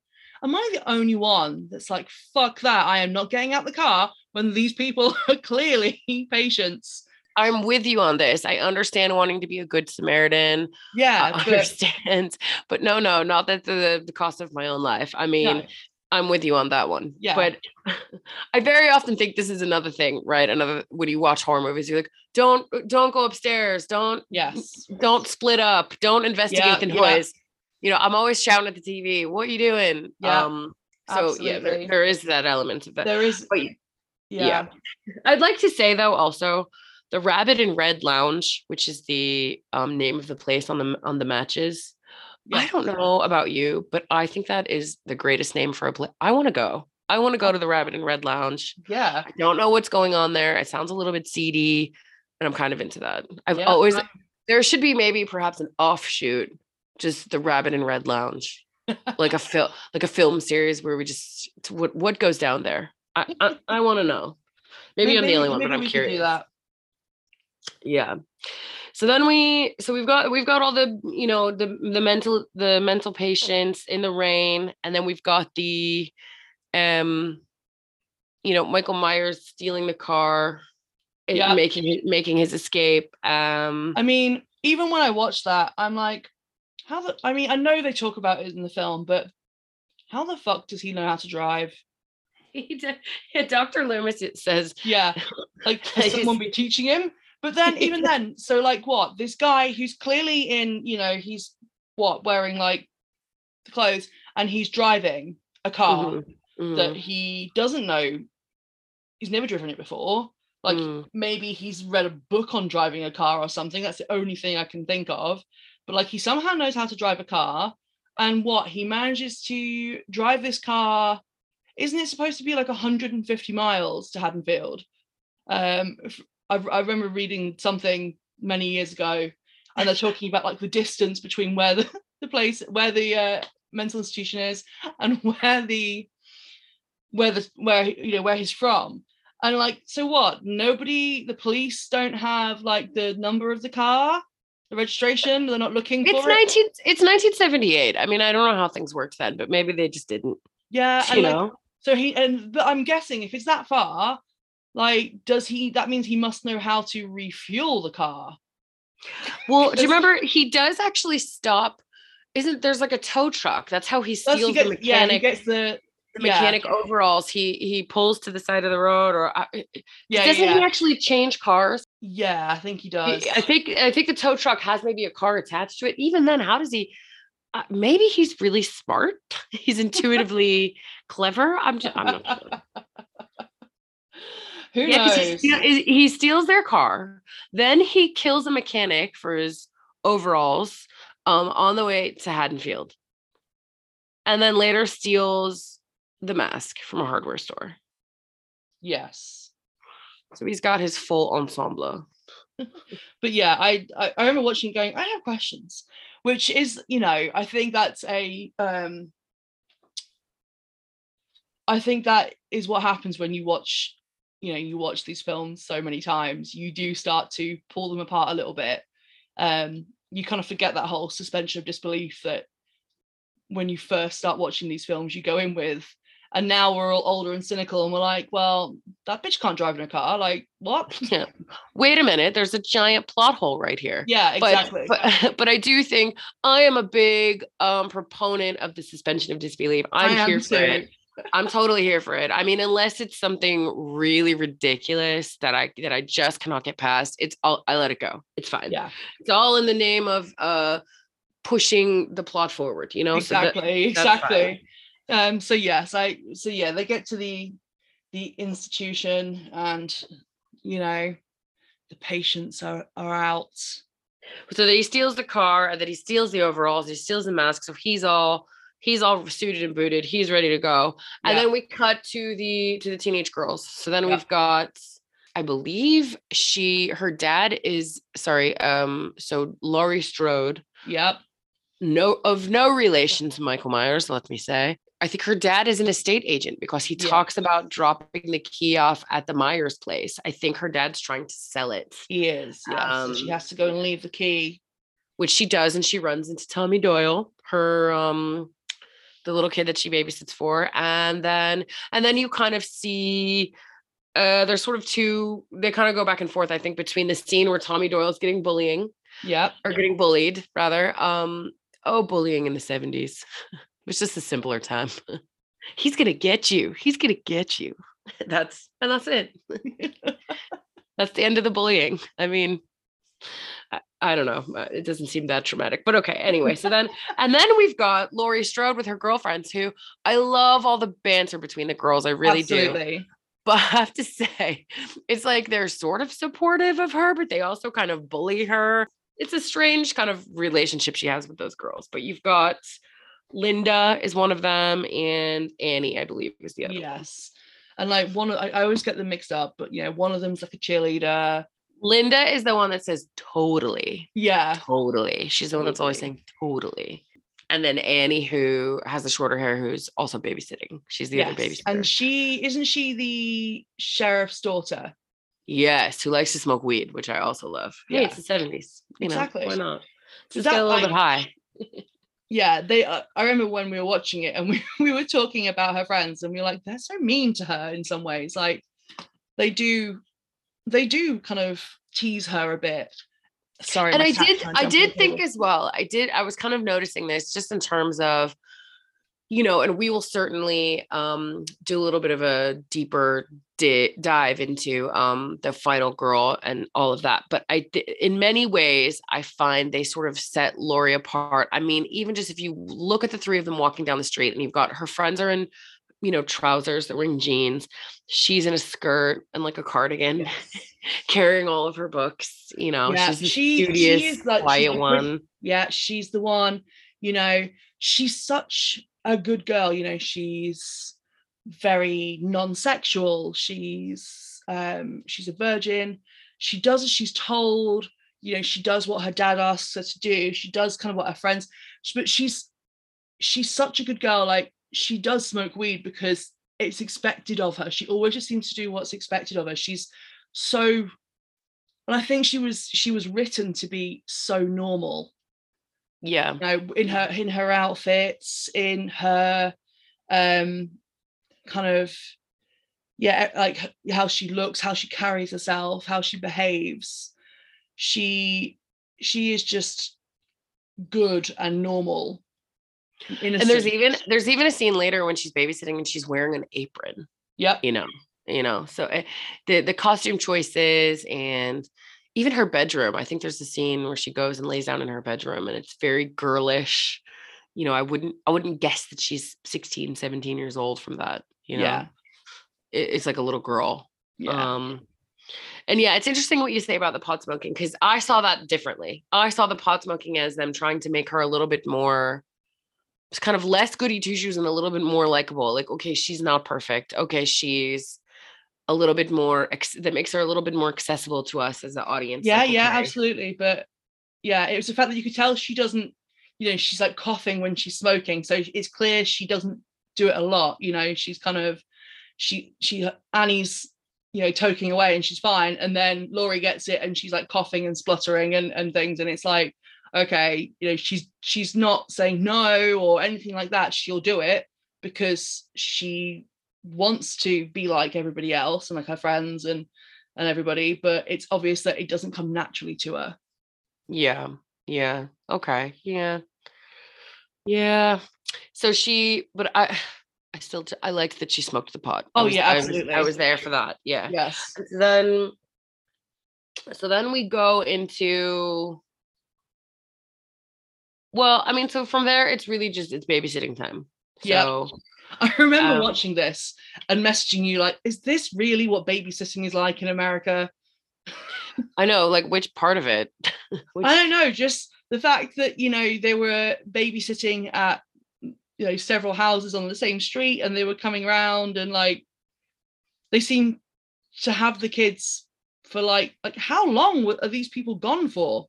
B: Am I the only one that's like fuck that? I am not getting out the car when these people *laughs* are clearly *laughs* patients.
C: I'm with you on this. I understand wanting to be a good Samaritan.
B: Yeah, *laughs*
C: I
B: but-
C: understand. But no, no, not at the, the cost of my own life. I mean,
B: no.
C: I'm with you on that one.
B: Yeah.
C: But *laughs* I very often think this is another thing, right? Another when you watch horror movies, you're like, don't don't go upstairs, don't
B: yes,
C: don't split up, don't investigate
B: Yeah,
C: the
B: yeah.
C: noise. You know, I'm always shouting at the TV, what are you doing?
B: Yeah,
C: um so yeah, there, there is that element of that.
B: there is.
C: But
B: Yeah,
C: yeah. I'd like to say though also the Rabbit in Red Lounge, which is the um, name of the place on the on the matches. I don't know about you, but I think that is the greatest name for a place. I want to go. I want to
B: Oh.
C: go to the Rabbit in Red Lounge.
B: yeah.
C: I don't know what's going on there. It sounds a little bit seedy, and I'm kind of into that. I've
B: Yeah,
C: always there should be maybe perhaps an offshoot, just the Rabbit in Red Lounge, like a film, *laughs* like a film series where we just what what goes down there. I I, I want to know. Maybe, I'm the only one, but I'm curious. Yeah. So then we so we've got we've got all the you know the the mental the mental patients in the rain and then we've got the um you know Michael Myers stealing the car and
B: Yeah.
C: making making his escape um
B: I mean, even when I watch that, I'm like, how the? I mean, I know they talk about it in the film, but how the fuck does he know how to drive? *laughs*
C: he did, yeah, Dr. Loomis it says
B: Yeah, *laughs* like someone be teaching him? But then, *laughs* even then, so like, what? This guy who's clearly in, you know, he's what wearing like clothes, and he's driving a car
C: mhm, mhm,
B: that he doesn't know. He's never driven it before. Like
C: mm,
B: maybe he's read a book on driving a car or something. That's the only thing I can think of. But like he somehow knows how to drive a car. And what he manages to drive this car, isn't it supposed to be like 150 miles to Haddonfield? Um, I, I remember reading something many years ago, and they're talking about like the distance between where the, *laughs* the place, where the uh, mental institution is, and *laughs* where the where the where he- you know where he's from. And like so what? Nobody the police don't have like the number of the car the registration they're not looking
C: it's
B: for it.
C: 19 it's 1978 i mean i don't know how things worked then but maybe they just didn't
B: yeah
C: you
B: and, like, so he and but i'm guessing if it's that far like does he that means he must know how to refuel the car
C: Well, do you remember he does actually stop? Isn't there's like a tow truck? That's how he steals
B: gets,
C: the
B: yeah he
C: mechanic.
B: gets the
C: the
B: yeah.
C: mechanic overalls. He he pulls to the side of the road, or uh,
B: yeah
C: doesn't
B: yeah
C: he actually change cars?
B: yeah i think he
C: He-
B: does
C: I think I think the tow truck has maybe a car attached to it. Even then, how does he? Uh, maybe he's really smart. *laughs* He's intuitively clever. I'm just, I'm not sure. *laughs*
B: who
C: Yeah, 'cause he, steal- he steals their car. Then he kills a mechanic for his overalls um, on the way to Haddonfield. And then later steals the mask from a hardware store.
B: yes
C: So he's got his full ensemble. *laughs*
B: but yeah, I, I I remember watching going, I have questions, which is, you know, I think that's a um I think that is what happens when you watch, you know, you watch these films so many times, you do start to pull them apart a little bit. Um, you kind of forget that whole suspension of disbelief that when you first start watching these films, you go in with. And now we're all older and cynical, and we're like, well, that bitch can't drive in a car. Like, what? *laughs*
C: Yeah. Wait a minute, there's a giant plot hole right here.
B: Yeah,
C: But,
B: exactly.
C: but *laughs* but I do think I am a big um proponent of the suspension of disbelief. I'm here for it. I'm totally here for it. I mean, unless it's something really ridiculous that I that I just cannot get past, it's all I let it go. It's fine.
B: Yeah,
C: It's all in the name of uh pushing the plot forward, you know? So that-
B: exactly,
C: fine.
B: exactly. Um, so yes, I so yeah, they get to the the institution and you know the patients are are out.
C: so that he steals the car and then he steals the overalls, he steals the mask. So he's all he's all suited and booted, he's ready to go. And then we cut to the to the teenage girls. So then
B: Yeah.
C: we've got I believe she her dad is sorry, um so Laurie Strode
B: Yep.
C: no of no relation to Michael Myers, let me say. I think her dad is an estate agent because he
B: Yeah.
C: talks about dropping the key off at the Myers place. I think her dad's trying to sell it,
B: He is. Yes. so she
C: Um,
B: has to go and leave the key.
C: which she does, and she runs into Tommy Doyle, her um the little kid that she babysits for. And then and then you kind of see uh there's sort of two they kind of go back and forth, I think, between the scene where Tommy Doyle's getting bullying
B: Yep.
C: or getting bullied rather. Um oh bullying in the 70s. It was just a simpler time. *laughs* He's gonna get you. He's gonna get you. *laughs* That's and that's it. *laughs* that's the end of the bullying. I mean, I, don't know. uh, It doesn't seem that traumatic, but okay. Anyway, so then and then we've got Laurie Strode with her girlfriends who I love all the banter between the girls. I really do. But *laughs* I have to say, it's like they're sort of supportive of her, but they also kind of bully her. It's a strange kind of relationship she has with those girls. But you've got Linda is one of them, and Annie, I believe, is the other. one.
B: Yes. And like one of I, I always get them mixed up, but you know, one of them's like a cheerleader.
C: Linda is the one that says totally,
B: Yeah.
C: totally. She's the one that's always saying totally. And then Annie, who has the shorter hair, who's also babysitting. She's the other babysitter.
B: And she isn't she the sheriff's daughter?
C: yes, who likes to smoke weed, which I also love. Hey,
B: Yeah.
C: it's the 70s. You know,
B: Exactly.
C: why not? Just get a little
B: like-
C: bit high. *laughs*
B: Yeah, they. Uh, I remember when we were watching it, and we, *laughs* we were talking about her friends, and we were like, they're so mean to her in some ways. Like, they do, they do kind of tease her a bit. Sorry,
C: and I did I did think as well. I did I was kind of noticing this just in terms of you know, and we will certainly um do a little bit of a deeper di- dive into um the final girl and all of that. But I th- in many ways I find they sort of set Laurie apart. I mean, even just if you look at the three of them walking down the street and you've got her friends are in you know trousers they're wearing jeans she's in a skirt and like a cardigan *laughs* carrying all of her books you know
B: Yeah,
C: she's the
B: she- she
C: studious
B: is she's
C: quiet one
B: yeah, she's the one. You know, she's such a good girl. You know, she's very non-sexual. She's um, she's a virgin. She does as she's told. You know, she does what her dad asks her to do. She does kind of what her friends. But she's she's such a good girl. Like she does smoke weed because it's expected of her. She always just seems to do what's expected of her. She's so and I think she was she was written to be so normal
C: yeah
B: you know in her in her outfits in her um kind of yeah like how she looks how she carries herself how she behaves she she is just good and normal
C: and there's even there's even a scene later when she's babysitting and she's wearing an apron.
B: Yep.
C: You know you know so eh, the the costume choices and even her bedroom. I think there's a scene where she goes and lays down in her bedroom and it's very girlish. You know i wouldn't i wouldn't guess that she's 16 17 years old from that you know?
B: Yeah.
C: It- it's like a little girl.
B: Yeah.
C: Um and yeah it's interesting what you say about the pot smoking because i saw that differently. I saw the pot smoking as them trying to make her a little bit more kind of less goody two shoes and a little bit more likable like okay she's not perfect okay she's a little bit more that makes her a little bit more accessible to us as an audience
B: yeah
C: like,
B: yeah
C: okay,
B: absolutely but yeah it was the fact that you could tell she doesn't you know she's like coughing when she's smoking so it's clear she doesn't do it a lot you know she's kind of she she uh, annie's you know toking away and she's fine and then laurie gets it and she's like coughing and spluttering and, and things and it's like okay you know she's she's not saying no or anything like that she'll do it because she wants to be like everybody else and like her friends and and everybody but it's obvious that it doesn't come naturally to her.
C: Yeah yeah okay yeah. Yeah so she but i i still t- i like that she smoked the pot.
B: Oh,
C: was-
B: yeah,
C: I was-
B: absolutely.
C: I was there for that yeah.
B: Yes.
C: Then so then we go into well i mean so from there it's really just it's babysitting time. So *laughs*
B: i remember
C: Um,
B: watching this and messaging you like is this really what babysitting is like in america?
C: I know like which part of it? *laughs* Which-
B: i don't know just the fact that you know they were babysitting at you know several houses on the same street and they were coming around and like they seem to have the kids for like like how long are these people gone for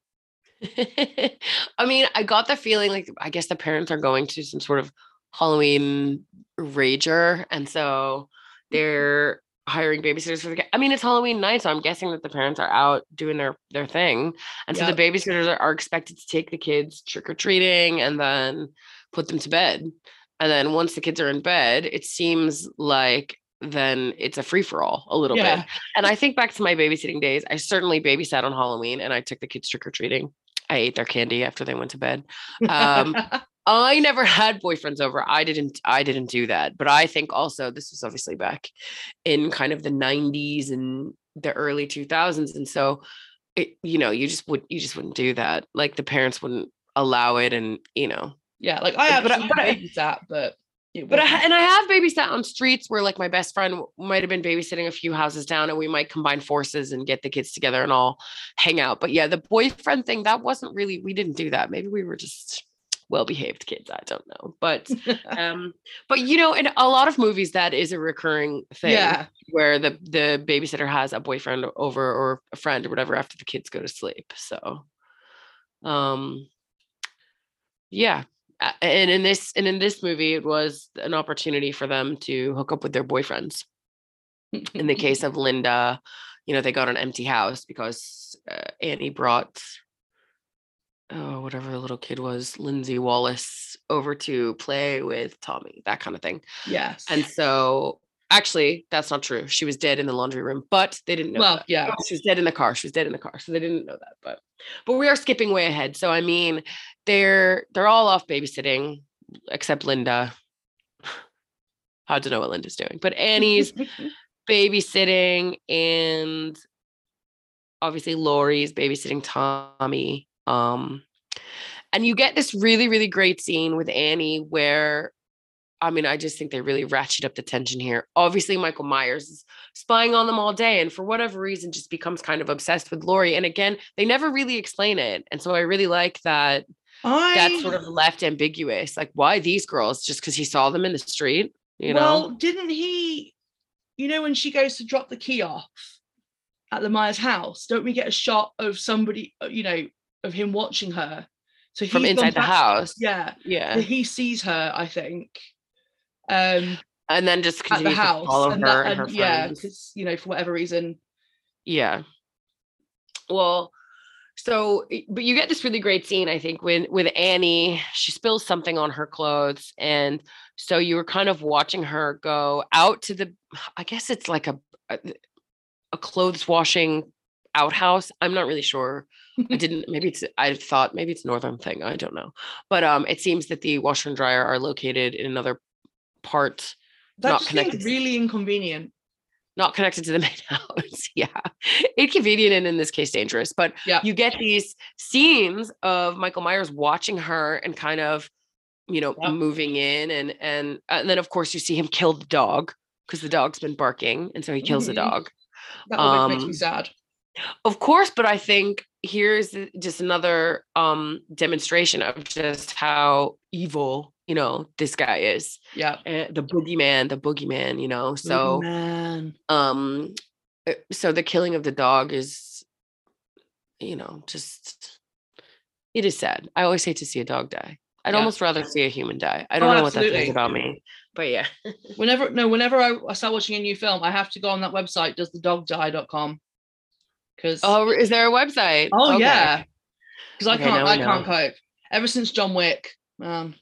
B: *laughs*
C: I mean, I got the feeling like I guess the parents are going to some sort of Halloween rager, and so mm-hmm. they're hiring babysitters for the. I mean, it's Halloween night, so I'm guessing that the parents are out doing their their thing, and so the babysitters are, are expected to take the kids trick or treating and then put them to bed, and then once the kids are in bed, it seems like then it's a free for all a little
B: Yeah.
C: bit. And I think back to my babysitting days. I certainly babysat on Halloween, and I took the kids trick or treating. I ate their candy after they went to bed. Um, *laughs* I never had boyfriends over. I didn't I didn't do that. But I think also this was obviously back in kind of the 90s and the early 2000s and so it you know, you just would you just wouldn't do that. Like the parents wouldn't allow it and you know.
B: yeah, like I
C: But I-
B: absolutely
C: but I-
B: babysat, but
C: But I, and I have babysat on streets where like my best friend might have been babysitting a few houses down and we might combine forces and get the kids together and all hang out. But yeah, the boyfriend thing that wasn't really we didn't do that. Maybe we were just well-behaved kids. I don't know. But *laughs* um but you know in a lot of movies that is a recurring thing
B: yeah,
C: where the the babysitter has a boyfriend over or a friend or whatever after the kids go to sleep so um yeah and in this and in this movie it was an opportunity for them to hook up with their boyfriends. In the case *laughs* of linda you know they got an empty house because uh, annie brought oh whatever the little kid was lindsey wallace over to play with tommy that kind of thing
B: yes,
C: and so actually that's not true. She was dead in the laundry room but they didn't know
B: well,
C: that.
B: yeah,
C: she was dead in the car. She was dead in the car so they didn't know that but but we are skipping way ahead. So i mean they're they're all off babysitting except linda hard to know what linda's doing but annie's *laughs* babysitting and obviously Laurie's babysitting Tommy. Um and you get this really really great scene with Annie where I mean I just think they really ratchet up the tension here. Obviously Michael Myers is spying on them all day and for whatever reason just becomes kind of obsessed with Laurie and again they never really explain it. And so I really like that
B: I
C: that's sort of left ambiguous. Like why these girls just cuz he saw them in the street, you know?
B: well,
C: know?
B: didn't he? You know, when she goes to drop the key off at the Myers house, don't we get a shot of somebody? uh, You know, of him watching her. So
C: From inside the house.
B: Yeah,
C: Yeah.
B: so he sees her. I think. Um,
C: and then just
B: at the house, and
C: her
B: that-
C: and her
B: and- yeah, because you know, for whatever reason,
C: Yeah. Well, so but you get this really great scene, I think, when with Annie, she spills something on her clothes. And so you were kind of watching her go out to the I guess it's like a a, a clothes washing outhouse. I'm not really sure. I *laughs* didn't maybe it's I thought maybe it's a northern thing. I don't know. But um it seems that the washer and dryer are located in another part
B: that
C: Not
B: just seems
C: connected.
B: really inconvenient.
C: Not connected to the *laughs* main house. yeah. Inconvenient and in this case dangerous. But
B: Yeah.
C: you get these scenes of Michael Myers watching her and kind of, you know,
B: Yep.
C: moving in and and and then of course you see him kill the dog because the dog's been barking and so he kills the
B: Mhm.
C: dog.
B: That always makes me
C: Um,
B: sad.
C: Of course, but I think here's just another um demonstration of just how evil, you know, this guy is.
B: Yeah.
C: Uh, the boogeyman, the boogeyman, you know. So
B: man,
C: um uh, so the killing of the dog is you know just it is sad i always hate to see a dog die i'd
B: Yeah.
C: almost rather see a human die i don't
B: Oh,
C: know what that
B: absolutely.
C: says about me but yeah *laughs* *laughs*
B: whenever no, whenever I, I start watching a new film, I have to go on that website, does the dog doesthedogdie.com. Because
C: oh is there a website
B: Oh
C: Okay.
B: yeah, because I
C: Okay,
B: can't. I can't cope. Ever since John Wick, man.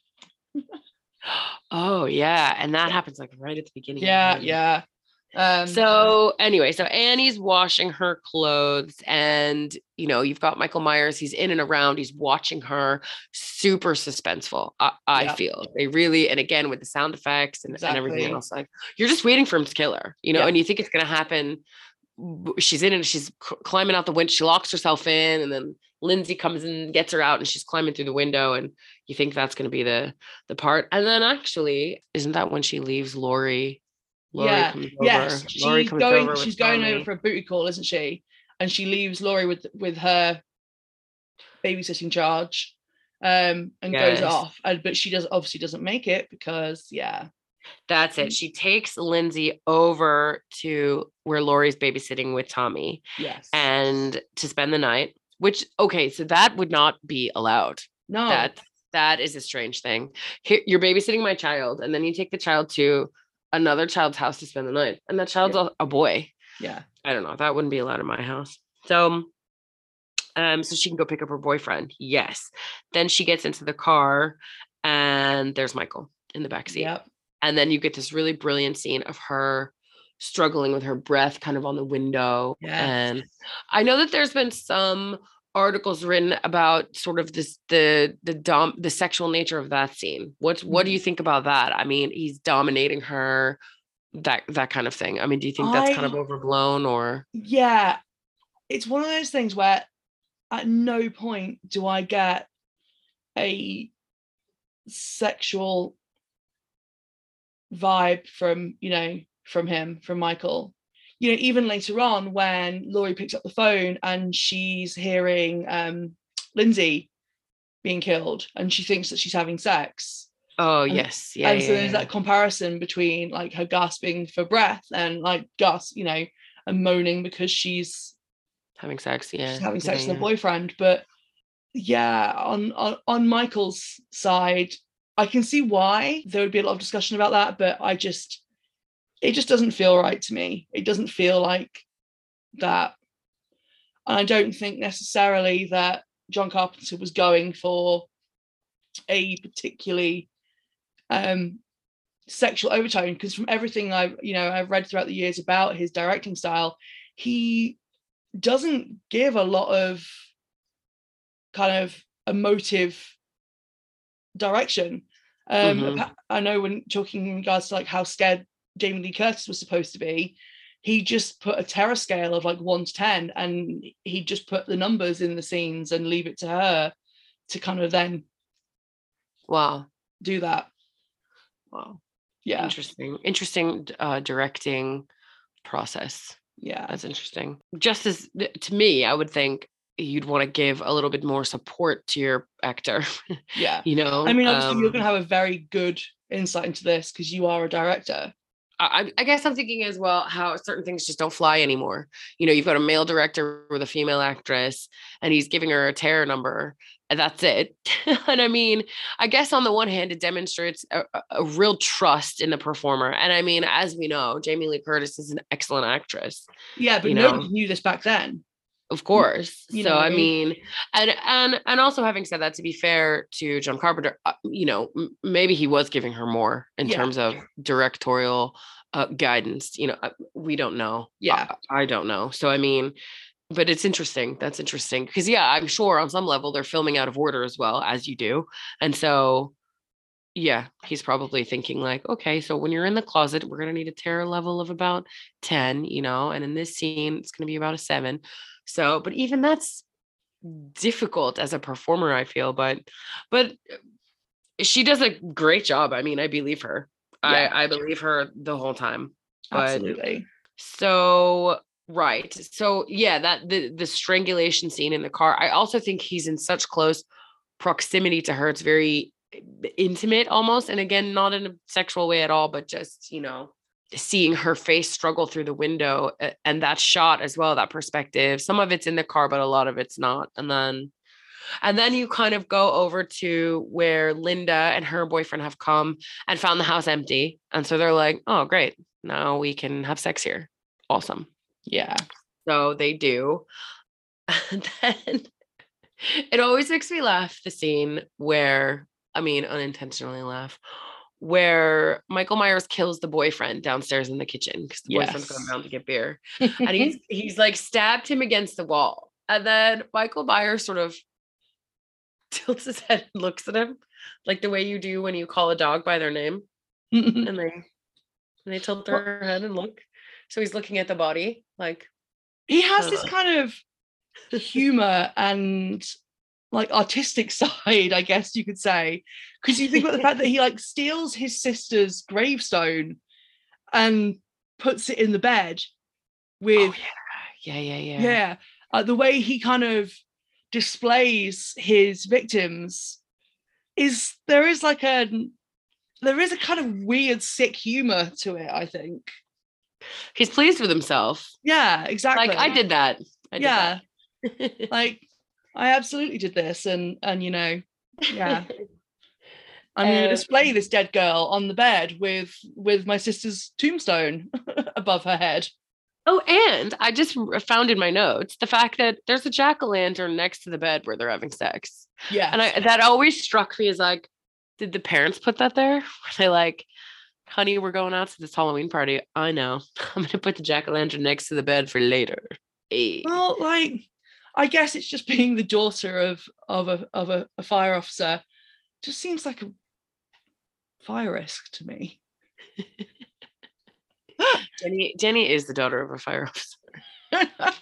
C: Oh yeah and that happens like right at the beginning the
B: Yeah, yeah. Um,
C: So anyway, so Annie's washing her clothes, and you know, you've got Michael Myers. He's in and around. He's watching her. Super suspenseful. I, I
B: Yeah.
C: feel they really, and again with the sound effects and, and everything else, like you're just waiting for him to kill her. You know,
B: Yeah.
C: and you think it's gonna happen. She's in and she's climbing out the window. She locks herself in, and then Lindsey comes in, and gets her out, and she's climbing through the window. And you think that's gonna be the the part. And then actually, isn't that when she leaves Laurie? Laurie
B: yeah,
C: comes
B: yes,
C: over. Laurie
B: she's
C: comes
B: going.
C: over
B: She's going
C: Tommy.
B: over for a booty call, isn't she? And she leaves Laurie with with her babysitting charge, um, and goes off. And but she does obviously doesn't make it because yeah,
C: That's it. She takes Lindsey over to where Laurie's babysitting with Tommy
B: yes,
C: and to spend the night which okay, so that would not be allowed.
B: No.
C: That that is a strange thing. Here, you're babysitting my child, and then you take the child to another child's house to spend the night, and that child's a, a boy.
B: yeah.
C: I don't know. That wouldn't be allowed in my house. So, um, so she can go pick up her boyfriend. Yes. Then she gets into the car, and there's Michael in the back seat.
B: Yep.
C: And then you get this really brilliant scene of her struggling with her breath kind of on the window.
B: Yes.
C: And I know that there's been some articles written about sort of this the the dom the sexual nature of that scene. What's what do
B: Mm-hmm.
C: you think about that? I mean, he's dominating her, that that kind of thing. I mean, do you think that's kind of overblown or
B: Yeah. It's one of those things where at no point do I get a sexual vibe from, you know, from him, from Michael. You know, even later on when Laurie picks up the phone and she's hearing um Lindsay being killed and she thinks that she's having sex.
C: Oh
B: And-
C: yes, yeah.
B: and
C: yeah,
B: so there's
C: yeah.
B: that comparison between like her gasping for breath and like Gus, you know, and moaning because she's
C: having sex, yeah.
B: she's having sex
C: yeah,
B: with her
C: yeah.
B: boyfriend. But yeah, on, on on Michael's side, I can see why there would be a lot of discussion about that, but I just it just doesn't feel right to me. It doesn't feel like that. And I don't think necessarily that John Carpenter was going for a particularly um sexual overtone because from everything I've you know I've read throughout the years about his directing style, he doesn't give a lot of kind of emotive direction. Um,
C: Mhm.
B: I know when talking in regards to like how scared Jamie Lee Curtis was supposed to be, he just put a terror scale of like one to ten, and he just put the numbers in the scenes and leave it to her to kind of then
C: Wow.
B: do that.
C: Wow.
B: Yeah,
C: Interesting. Interesting uh directing process.
B: yeah,
C: That's interesting. Just as to me, I would think you'd want to give a little bit more support to your actor. *laughs*
B: yeah.
C: you know,
B: I mean, obviously, you're
C: Um,
B: going to have a very good insight into this because you are a director.
C: I, I guess I'm thinking as well how certain things just don't fly anymore. You know, you've got a male director with a female actress, and he's giving her a terror number, and that's it. *laughs* and I mean, I guess on the one hand, it demonstrates a, a- real trust in the performer. And I mean, as we know, Jamie Lee Curtis is an excellent actress.
B: Yeah, but
C: you
B: nobody
C: know.
B: knew this back then.
C: Of course.
B: you
C: so
B: know
C: I
B: mean?
C: and and and also having said that, to be fair to John Carpenter, uh, you know, maybe he was giving her more in
B: Yeah.
C: terms of directorial uh, guidance. You know, uh, we don't know.
B: Yeah.
C: I, I don't know. So I mean, but it's interesting. That's interesting because yeah, I'm sure on some level they're filming out of order as well as you do, and so. Yeah, he's probably thinking like, okay, so when you're in the closet, we're gonna need a terror level of about 10, you know, and in this scene, it's gonna be about a seven. So, but even that's difficult as a performer, I feel. But but uh, she does a great job. I mean, I believe her.
B: Yeah.
C: I, I believe her the whole time. But
B: Absolutely.
C: so right. So yeah, that the the strangulation scene in the car. I also think he's in such close proximity to her. It's very eh, intimate almost. And again, not in a sexual way at all, but just, you know, seeing her face struggle through the window and that shot as well, that perspective. Some of it's in the car, but a lot of it's not. And then and then you kind of go over to where Linda and her boyfriend have come and found the house empty. And so they're like, oh, great. Now we can have sex here. Awesome.
B: Yeah.
C: So they do. *laughs* And then it always makes me laugh the scene where, I mean, unintentionally laugh, where Michael Myers kills the boyfriend downstairs in the kitchen because the boyfriend's going
B: Yes.
C: down to get beer. And he's *laughs* he's like stabbed him against the wall. And then Michael Myers sort of *laughs* tilts his head and looks at him like the way you do when you call a dog by their name *laughs* and they and they tilt their head and look. So he's looking at the body like
B: he has this
C: Uh.
B: kind of humor and like artistic *laughs* side, I guess you could say. Because you think about the fact that he like *laughs* steals his sister's gravestone and puts it in the bed with
C: oh, yeah. yeah, yeah, yeah.
B: yeah, uh, the way he kind of displays his victims is there is like a there is a kind of weird sick humor to it i think
C: He's pleased with himself.
B: yeah exactly
C: Like I did that. I did
B: yeah
C: that. *laughs*
B: like I absolutely did this, and and you know, yeah. *laughs* I'm going to
C: Um,
B: display this dead girl on the bed with with my sister's tombstone *laughs* above her head.
C: Oh, and I just found in my notes the fact that there's a jack o' lantern next to the bed where they're having sex.
B: Yeah,
C: And I that always struck me as like, did the parents put that there? *laughs* Were they like, honey, we're going out to this Halloween party. I know. I'm gonna put the jack o' lantern next to the bed for later. Hey.
B: well, like I guess it's just *laughs* being the daughter of of a of a, a fire officer. Just seems like a fire risk to me. *laughs*
C: Jenny Jenny is the daughter of a fire officer. *laughs*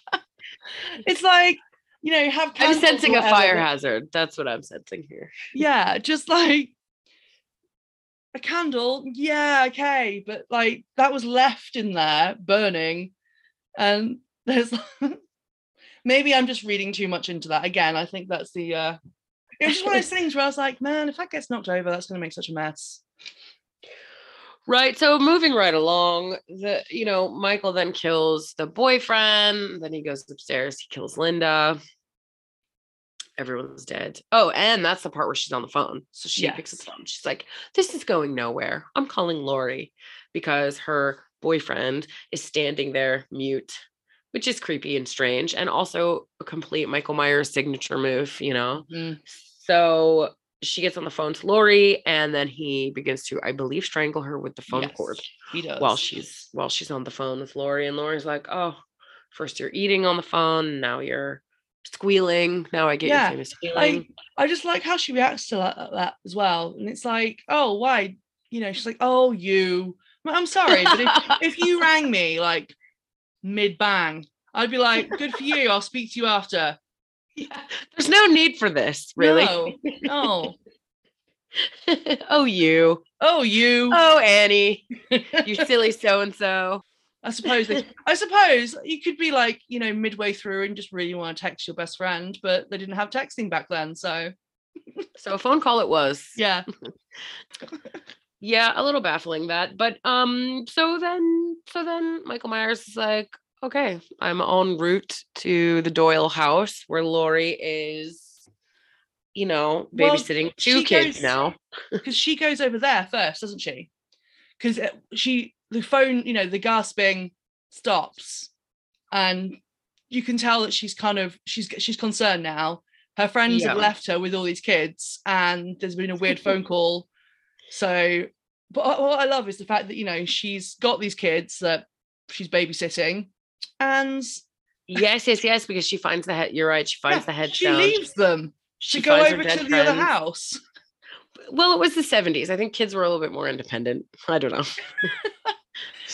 B: it's like you know have
C: I'm sensing a fire hazard. That's what I'm sensing here.
B: yeah just like a candle yeah okay but like that was left in there burning and there's maybe i'm just reading too much into that again i think that's the uh it was just one of those *laughs* things where i was like man if that gets knocked over that's going to make such a mess
C: Right. So moving right along, the you know, Michael then kills the boyfriend, then he goes upstairs, he kills Linda. Everyone's dead. Oh, and that's the part where she's on the phone. So she picks up the phone. She's like, This is going nowhere. I'm calling Laurie because her boyfriend is standing there mute, which is creepy and strange, and also a complete Michael Myers signature move, you know.
B: Mm.
C: So she gets on the phone to Laurie, and then he begins to, I believe, strangle her with the phone
B: Yes,
C: cord
B: he does
C: while she's while she's on the phone with Laurie. And Laurie's like, "Oh, first you're eating on the phone, now you're squealing. Now I get
B: Yeah,
C: your famous feeling."
B: I just like how she reacts to that, that as well. And it's like, oh, why? You know, she's like, oh, you. I'm- I'm sorry, but if, *laughs* if you rang me like mid bang, I'd be like, good for you. *laughs* I'll speak to you after.
C: Yeah, There's no need for this, really.
B: No, no. *laughs*
C: oh, you.
B: Oh, you.
C: Oh, Annie. You *laughs* silly so and so.
B: I suppose. They, I suppose you could be like, you know, midway through and just really want to text your best friend, but they didn't have texting back then. So
C: So a phone call it was.
B: yeah,
C: yeah a little baffling that but um so then so then michael myers is like okay i'm en route to the doyle house where laurie is you know
B: Well,
C: babysitting two kids
B: goes-
C: now *laughs*
B: because she goes over there first, doesn't she? Because she, the phone, you know, the gasping stops, and you can tell that she's kind of she's she's concerned now. Her friends have left her with all these kids, and there's been a weird phone *laughs* call. So, but what I love is the fact that you know she's got these kids that she's babysitting, and
C: yes yes yes because she finds the head you're right she finds
B: yeah,
C: the head
B: she
C: stone.
B: leaves them
C: she
B: to go over to the other house.
C: well it was the 70s i think kids were a little bit more independent i don't know *laughs*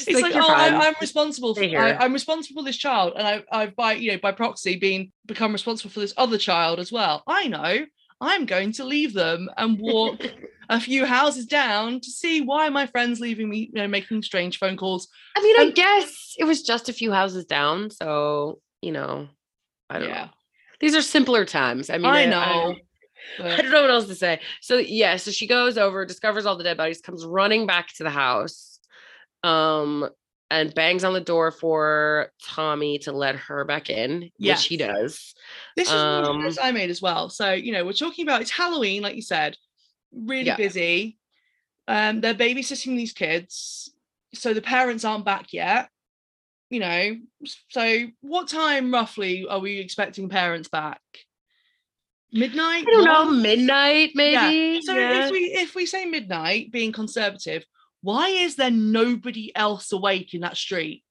B: it's like,
C: "You're
B: oh, I,
C: fine."
B: I'm responsible. For, I, I'm responsible for this child, and I, I've by you know by proxy been become responsible for this other child as well. I know. I'm going to leave them and walk *laughs* a few houses down to see why my friends leaving me, you know, making strange phone calls.
C: i mean i guess it was just a few houses down so you know i don't
B: Yeah,
C: know these are simpler times i mean
B: I
C: I-
B: know.
C: I, I
B: but-
C: don't know what else to say. So yeah, so she goes over, discovers all the dead bodies, comes running back to the house, um, and bangs on the door for Tommy to let her back in, which he does.
B: This is one of the
C: Um,
B: I made as well. So, you know, we're talking about it's Halloween, like you said, really
C: Yeah.
B: busy. Um, they're babysitting these kids, so the parents aren't back yet. You know, so what time roughly are we expecting parents back? Midnight?
C: I don't know, midnight maybe.
B: Yeah. So
C: yeah.
B: if we if we say midnight, being conservative, why is there nobody else awake in that street?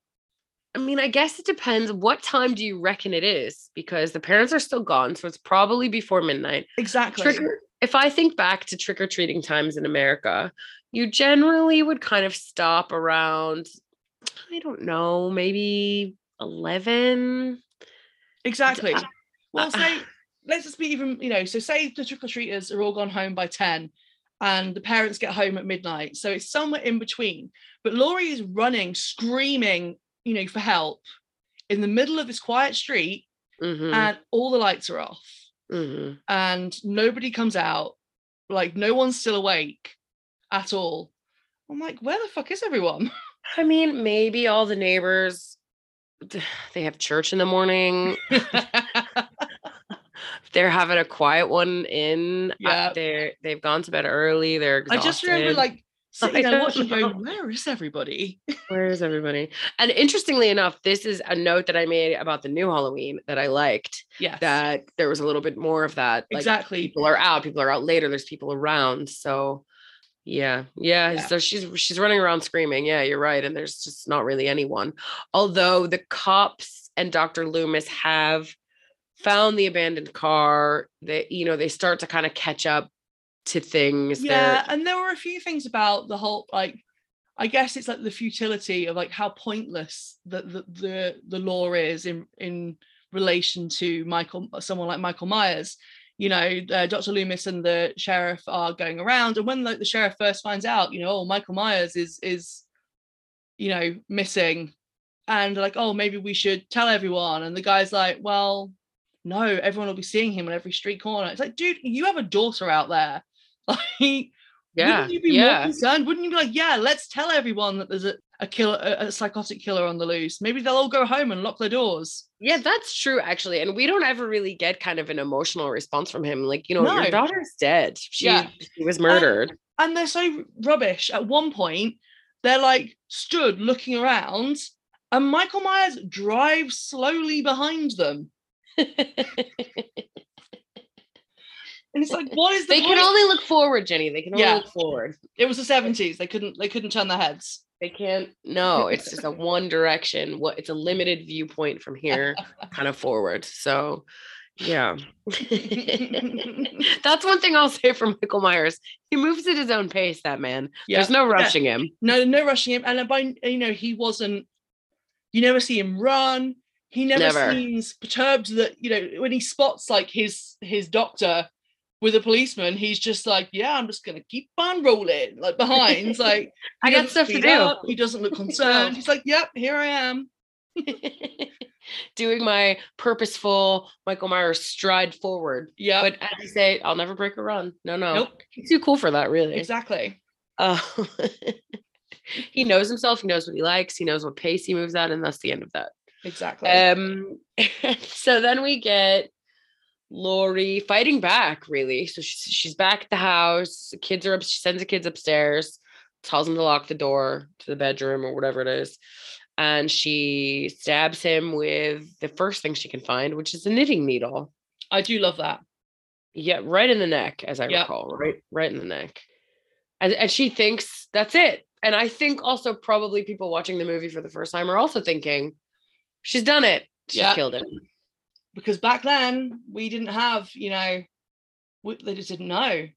C: I mean, I guess it depends. What time do you reckon it is? Because the parents are still gone, so it's probably before midnight.
B: Exactly.
C: Trick or- if I think back to trick or treating times in America, you generally would kind of stop around, I don't know, maybe 11.
B: Exactly.
C: uh,
B: Well,
C: uh,
B: say let's just be even, you know, so say the trick or treaters are all gone home by 10 and the parents get home at midnight. So it's somewhere in between. But Laurie is running, screaming, you know, for help in the middle of this quiet street
C: Mhm,
B: and all the lights are off
C: mhm.
B: and nobody comes out. Like no one's still awake at all. I'm like, where the fuck is everyone? *laughs*
C: I mean, maybe all the neighbors, *sighs* they have church in the morning. *laughs* they're having a quiet one in.
B: Yeah.
C: Uh, they're they've gone to bed early. They're exhausted.
B: I just remember like sitting there
C: don't
B: watching, going, "Where is everybody?" *laughs*
C: Where is everybody? And interestingly enough, this is a note that I made about the new Halloween that I liked.
B: Yes,
C: That there was a little bit more of that. Like
B: exactly.
C: people are out, people are out later. There's people around. So yeah, yeah.
B: Yeah.
C: So she's she's running around screaming. Yeah, you're right. And there's just not really anyone. Although the cops and Dr. Loomis have found the abandoned car. They, you know, they start to kind of catch up to things.
B: Yeah, and there were a few things about the whole like I guess it's like the futility of like how pointless the the the, the law is in in relation to Michael someone like Michael Myers. You know, uh, Dr. Loomis and the sheriff are going around, and when like the sheriff first finds out, you know, oh Michael Myers is is you know missing, and like, oh maybe we should tell everyone, and the guy's like, well, no, everyone will be seeing him on every street corner. It's like, dude, you have a daughter out there. *laughs* Like,
C: yeah,
B: wouldn't you be more concerned? Wouldn't you be like, yeah, let's tell everyone that there's a, a killer, a, a psychotic killer on the loose. Maybe they'll all go home and lock their doors.
C: Yeah, that's true, actually. And we don't ever really get kind of an emotional response from him. Like, you know,
B: No.
C: your daughter's dead. She,
B: Yeah.
C: she was murdered.
B: And they're so rubbish. At one point, they're like stood looking around, and Michael Myers drives slowly behind them. *laughs* And it's like, what is the
C: they can only look forward, Jenny. They can only
B: Yeah.
C: look forward.
B: It was the 70s. They couldn't they couldn't turn their heads.
C: They can't. No, it's just a *laughs* one direction. What? It's a limited viewpoint from here, kind of forward. So, yeah. *laughs* That's one thing I'll say for Michael Myers. He moves at his own pace. That man.
B: Yeah.
C: There's no rushing him.
B: no no rushing him and by you know he wasn't you never see him run he never,
C: Never.
B: seems perturbed that you know when he spots like his his doctor with a policeman he's just like yeah i'm just gonna keep on rolling like behind *laughs* like
C: I got stuff to do.
B: up, he doesn't look *laughs* concerned he's like yep here i am
C: Doing my purposeful Michael Myers stride forward.
B: yeah
C: But as you say, I'll never break a run. No, no.
B: nope
C: He's too cool for that, really.
B: exactly
C: Uh, *laughs* he knows himself. He knows what he likes. He knows what pace he moves at, and that's the end of that.
B: exactly
C: Um, so then we get Laurie fighting back, really. So she's she's back at the house. The kids are up. She sends the kids upstairs, tells them to lock the door to the bedroom or whatever it is, and she stabs him with the first thing she can find, which is a knitting needle.
B: i do love that
C: Yeah, right in the neck, as I recall, right, right in the neck. And and she thinks that's it. And I think also probably people watching the movie for the first time are also thinking, she's done it. She
B: Yeah.
C: killed it.
B: Because back then we didn't have you know we, they just didn't know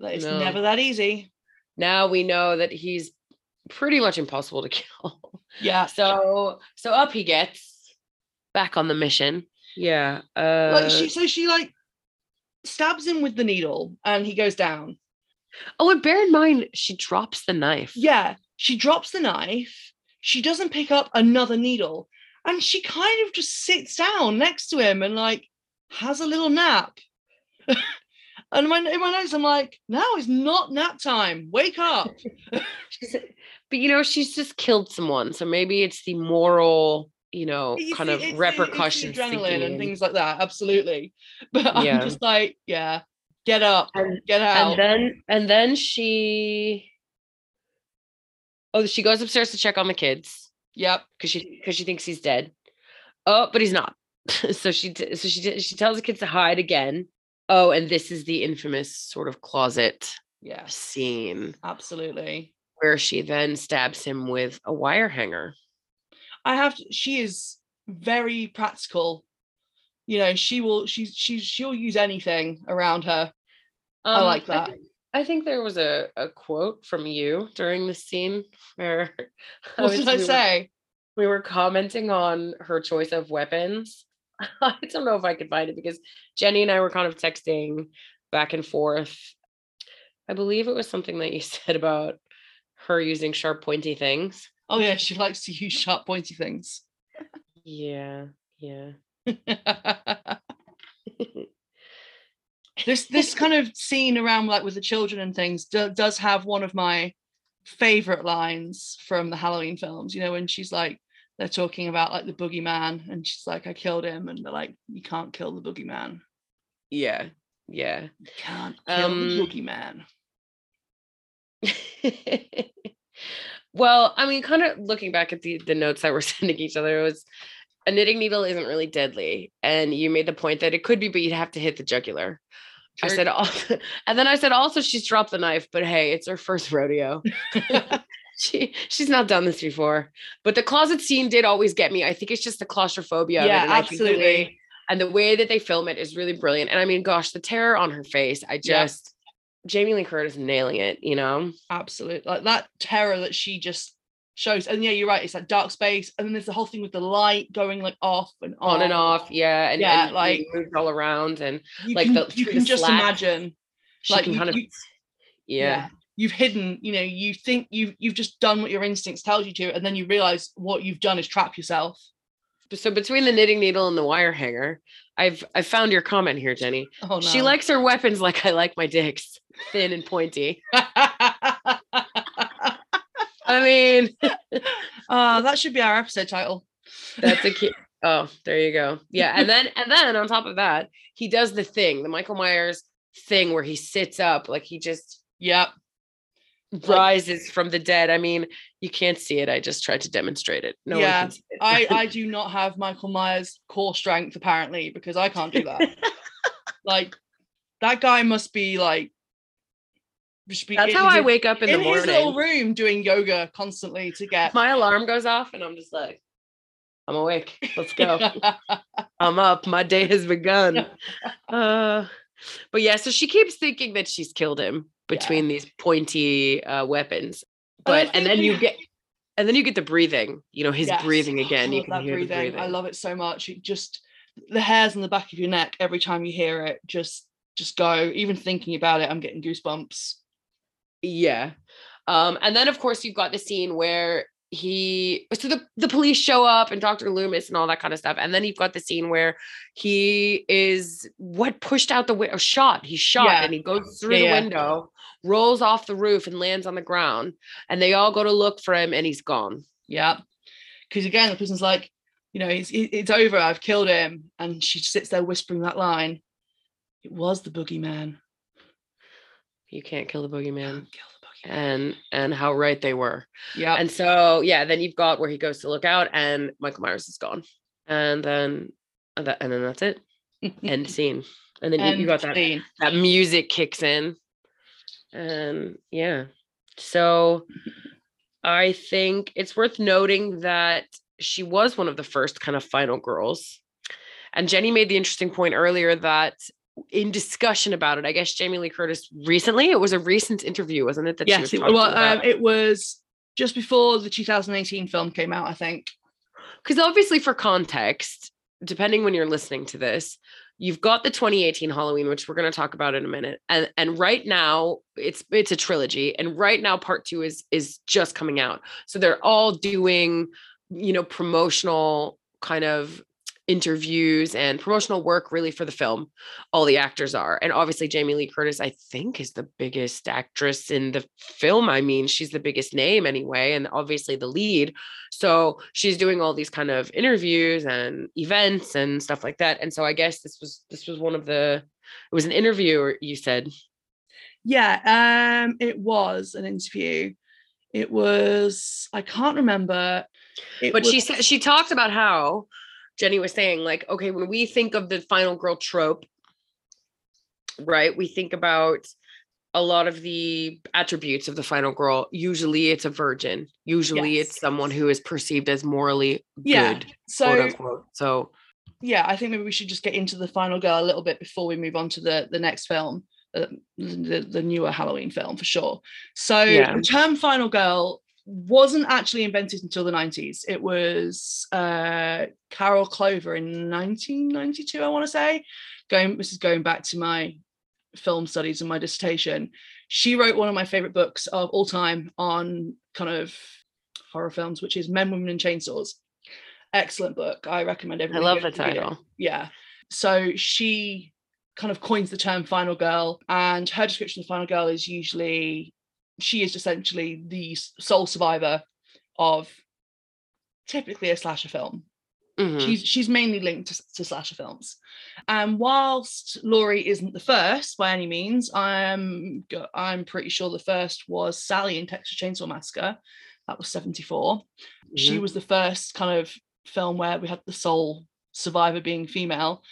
B: that it's
C: No.
B: never that easy
C: Now we know that he's pretty much impossible to *laughs* kill.
B: yeah
C: So so up he gets back on the mission. Yeah. Uh
B: like she so she like stabs him with the needle and he goes down
C: oh, and bear in mind she drops the knife.
B: yeah she drops the knife she doesn't pick up another needle and she kind of just sits down next to him and like has a little nap *laughs* and when in my notes i'm like now is not nap time wake up *laughs*
C: but you know, she's just killed someone. So maybe it's the moral, you know,
B: It's
C: kind of
B: it's the- it's
C: repercussions.
B: adrenaline
C: sinking
B: and things like that absolutely *laughs* but
C: Yeah.
B: i'm just like yeah get up
C: And-
B: get out
C: and then and then she oh she goes upstairs to check on the kids
B: yep
C: because she because she thinks he's dead oh but he's not *laughs* so she t- so she t- she tells the kids to hide again oh and this is the infamous sort of closet
B: yes
C: scene
B: absolutely
C: where she then stabs him with a wire hanger
B: I have to, she is very practical. You know, she will she's she's she'll use anything around her. I um, like that.
C: think, I think there was a, a quote from you during the scene where *laughs*
B: What did I
C: we were-
B: say?
C: we were commenting on her choice of weapons. *laughs* I don't know if I could find it because Jenny and I were kind of texting back and forth. I believe it was something that you *laughs* said about her using sharp, pointy things.
B: Oh yeah, she likes to use sharp pointy things.
C: Yeah, yeah.
B: This this kind of scene around like with the children and things do, does have one of my favorite lines from the Halloween films. You know, when she's like they're talking about like the boogeyman and she's like, I killed him, and they're like, You can't kill the boogeyman.
C: Yeah. Yeah.
B: You can't kill
C: Um,
B: the boogeyman. *laughs*
C: well, I mean, kind of looking back at the the notes that we're *laughs* sending each other, it was a knitting needle isn't really deadly, and you made the point that it could be, but you'd have to hit the jugular. I said, also, *laughs* and then I said, also she's dropped the knife, but hey, it's her first rodeo. *laughs* *laughs* she she's not done this before. But the closet scene did always get me. I think it's just the claustrophobia.
B: yeah,
C: and I think the way-
B: absolutely.
C: and the way that they film it is really brilliant. And I mean, gosh, the terror on her face, I
B: Yeah.
C: just Jamie Lee Curtis nailing it, you know?
B: Absolutely. Like that terror that she just shows. And yeah, you're right. It's that dark space. And then there's the whole thing with the light going like off and
C: On and off, yeah, and,
B: Yeah,
C: and
B: like-
C: moved all around, and like
B: can,
C: the-
B: you can
C: the
B: just
C: slats.
B: imagine. Like you-
C: kind of,
B: you-
C: yeah,
B: You've hidden, you know, you think you've you've just done what your instincts tells you to, and then you realize what you've done is trap yourself.
C: So between the knitting needle and the wire hanger, I've I found your comment here, Jenny.
B: Oh no.
C: She likes her weapons like I like my dicks, thin and pointy. *laughs* I mean,
B: Ah, *laughs* that should be our episode title.
C: That's a *laughs* cute. Oh, there you go. Yeah, and then and then on top of that, he does the thing, the Michael Myers thing, where he sits up, like he just
B: Yep.
C: rises from the dead. I mean, you can't see it. I just tried to demonstrate it. No
B: Yeah,
C: one can see it.
B: I I *laughs* do not have Michael Myers core strength apparently because I can't do that. like that guy must be like just be
C: That's how I wake up in,
B: in
C: the
B: his little room doing yoga constantly to get
C: My alarm goes off, and I'm just like, I'm awake. Let's go. *laughs* I'm up. My day has begun. *laughs* Uh, but yeah, so she keeps thinking that she's killed him between these pointy uh, weapons. But and then you get and then you get the breathing. You know, his
B: Yes.
C: breathing
B: Oh,
C: again.
B: I
C: You can hear the breathing.
B: I love it so much. It just the hairs on the back of your neck every time you hear it just just go. Even thinking about it, I'm getting goosebumps.
C: Yeah. Um, and then of course you've got the scene where he so the, the police show up and Dr. Loomis and all that kind of stuff. And then you've got the scene where he is what pushed out the window shot. He's shot
B: Yeah.
C: and he goes through
B: Yeah,
C: the window, rolls off the roof and lands on the ground. And they all go to look for him and he's gone.
B: Yeah. Because again, the person's like, you know, it's, it's over. I've killed him. And she sits there whispering that line. It was the boogeyman.
C: You can't kill the boogeyman.
B: Kill the boogeyman.
C: And and how right they were.
B: Yeah.
C: And so yeah, then you've got where he goes to look out and Michael Myers is gone. And then and, then that's it. End *laughs* scene. And then you, you got that
B: scene.
C: that music kicks in and yeah so i think it's worth noting that she was one of the first kind of final girls and jenny made the interesting point earlier that in discussion about it i guess jamie lee curtis recently it was a recent interview wasn't it that she
B: Yes.
C: was
B: It, well, um, it was just before the 2018 film came out, I think.
C: because obviously for context depending when you're listening to this you've got the 2018 halloween which we're going to talk about in a minute and and right now it's it's a trilogy and right now part two is is just coming out so they're all doing you know promotional kind of interviews and promotional work really for the film all the actors are. And obviously jamie lee curtis i think is the biggest actress in the film. I mean she's the biggest name anyway and obviously the lead. So she's doing all these kind of interviews and events and stuff like that. And so i guess this was this was one of the it was an interview you said?
B: Yeah, um, it was an interview. It was I can't remember. It
C: but she said she talked about how Jenny was saying, like, okay, when we think of the final girl trope, right, we think about a lot of the attributes of the final girl. Usually it's a virgin. Usually
B: Yes.
C: it's someone who is perceived as morally
B: Yeah,
C: good, quote
B: so
C: unquote. So
B: yeah, I think maybe we should just get into the final girl a little bit before we move on to the the next film, uh, the the newer Halloween film for sure. So
C: Yeah.
B: the term final girl wasn't actually invented until the 90s. It was uh, Carol Clover in 1992, I want to say. Going, this is going back to my film studies and my dissertation. She wrote one of my favorite books of all time on kind of horror films, which is Men, Women, and Chainsaws. Excellent book. I recommend
C: everyone.
B: I
C: love the
B: read it
C: title.
B: yeah so she kind of coins the term final girl and her description of final girl is usually she is essentially the sole survivor of typically a slasher film
C: Mhm.
B: She's she's mainly linked to, to slasher films. And whilst Laurie isn't the first by any means, I'm I'm pretty sure the first was Sally in Texas Chainsaw Massacre. That was 74. She
C: Mhm.
B: was the first kind of film where we had the sole survivor being female.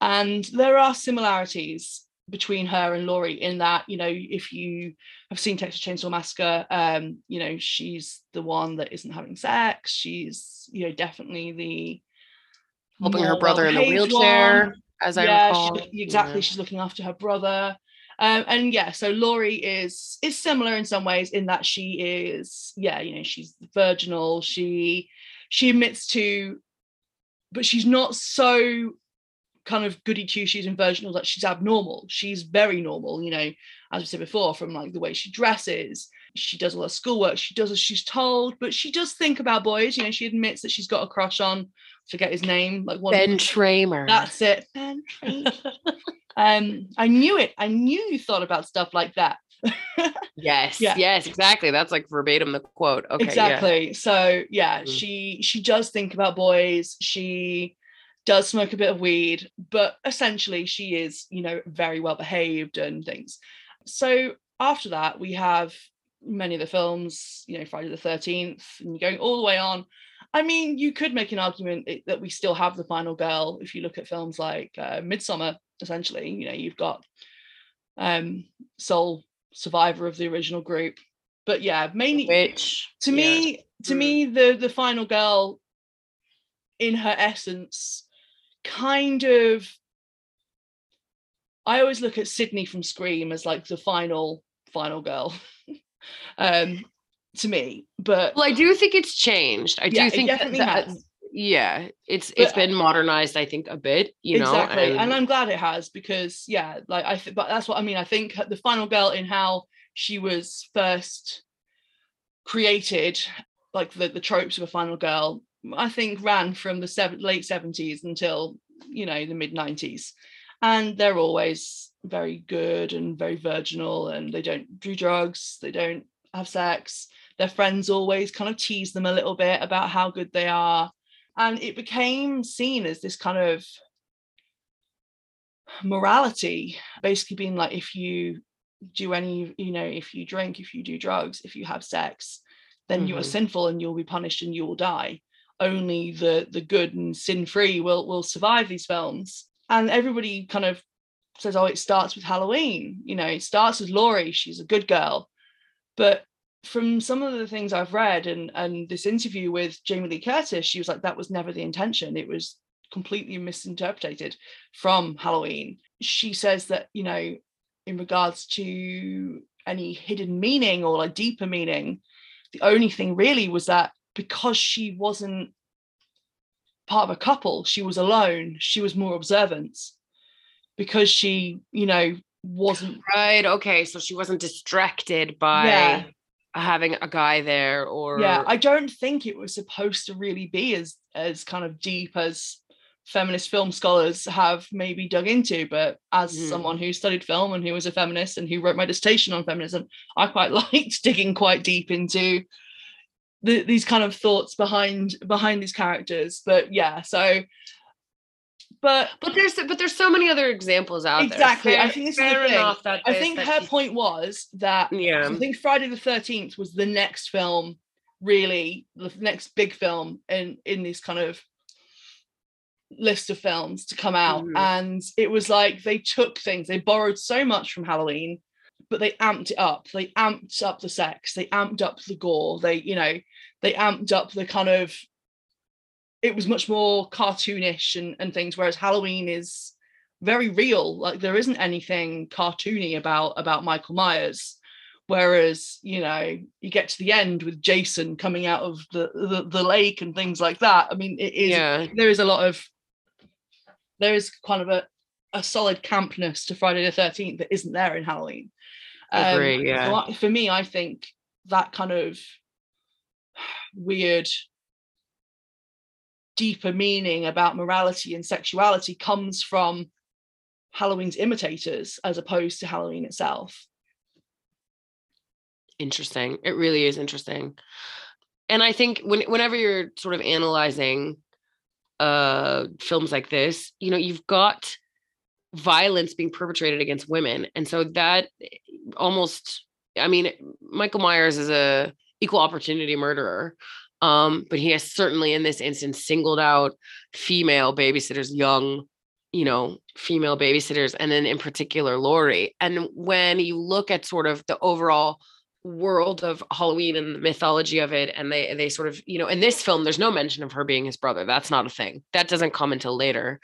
B: And there are similarities between her and Laurie in that, you know, if you have seen Texas Chainsaw Massacre, um, you know, she's the one that isn't having sex. She's, you know, definitely the
C: helping her brother in the wheelchair,
B: one.
C: as I
B: yeah,
C: recall.
B: she, exactly.
C: Yeah.
B: She's looking after her brother. Um, and yeah, so Laurie is is similar in some ways in that she is, yeah, you know, she's virginal. She she admits to, but she's not so kind of goody two shoes and virginal that she's abnormal. She's very normal, you know, as we said before, from like the way she dresses. She does a lot of schoolwork. She does as she's told, but she does think about boys. You know, she admits that she's got a crush on. Forget his name. Like one.
C: Ben Tramer.
B: that's it. Ben Tramer. *laughs* um, I knew it. I knew you thought about stuff like that. *laughs*
C: yes,
B: Yeah.
C: yes, exactly. That's like verbatim the quote. Okay, yeah.
B: exactly. So yeah,
C: Mhm.
B: she she does think about boys. She does smoke a bit of weed, but essentially she is, you know, very well behaved and things. So after that, we have many of the films, you know, Friday the 13th, and going all the way on. I mean, you could make an argument that we still have the final girl if you look at films like uh, Midsommar, essentially. You know, you've got um sole survivor of the original group. But yeah, mainly
C: Which
B: to
C: yeah.
B: me to
C: Mm.
B: me the the final girl in her essence kind of i always look at sidney from scream as like the final final girl *laughs* um to me but
C: Well, I do think it's changed. I do think that-
B: definitely
C: that-
B: has.
C: yeah, it's
B: But-
C: it's been modernized. I think a bit. You know,
B: exactly and, i'm glad it has because yeah like i th- but that's what i mean i think the final girl in how she was first created like the, the tropes of a final girl i think ran from the seven, late 70s until you know the mid 90s and they're always very good and very virginal and they don't do drugs they don't have sex. Their friends always kind of tease them a little bit about how good they are. And it became seen as this kind of morality basically being like if you do any you know if you drink if you do drugs if you have sex then you are
C: Mhm.
B: sinful and you'll be punished and you will die only the the good and sin free will will survive these films. And everybody kind of says oh it starts with halloween you know it starts with laurie she's a good girl. But from some of the things i've read and and this interview with jamie lee curtis she was like that was never the intention. It was completely misinterpreted from halloween. She says that you know in regards to any hidden meaning or like deeper meaning the only thing really was that because she wasn't part of a couple she was alone she was more observant because she you know wasn't
C: right. Okay, so she wasn't distracted by
B: Yeah.
C: having a guy there, or
B: yeah i don't think it was supposed to really be as as kind of deep as feminist film scholars have maybe dug into but as
C: Mhm.
B: someone who studied film and who was a feminist and who wrote my dissertation on feminism i quite *laughs* liked digging quite deep into the, these kind of thoughts behind behind these characters but yeah so but
C: But there's but there's so many other examples out
B: Exactly,
C: there.
B: I think this is the thing.
C: that
B: i think her
C: she-
B: point was that
C: Yeah.
B: I think Friday the 13th was the next film, really, the next big film in in this kind of list of films to come out.
C: Mhm.
B: And it was like they took things, they borrowed so much from Halloween, but they amped it up. They amped up the sex, they amped up the gore, they, you know, they amped up the kind of it was much more cartoonish and, and things, whereas Halloween is very real. Like there isn't anything cartoony about about Michael Myers. Whereas, you know, you get to the end with Jason coming out of the, the, the lake and things like that. I mean, it is
C: yeah.
B: there is a lot of there is kind of a, a solid campness to Friday the 13th that isn't there in Halloween. Um,
C: Agree, yeah.
B: so I- for me, I think that kind of weird deeper meaning about morality and sexuality comes from Halloween's imitators as opposed to Halloween itself.
C: interesting it really is interesting and i think when whenever you're sort of analyzing uh films like this you know you've got violence being perpetrated against women. And so that almost i mean michael myers is a equal opportunity murderer um but he has certainly in this instance singled out female babysitters young you know female babysitters and then in particular Laurie and when you look at sort of the overall world of Halloween and the mythology of it and they they sort of you know in this film there's no mention of her being his brother. That's not a thing. That doesn't come until later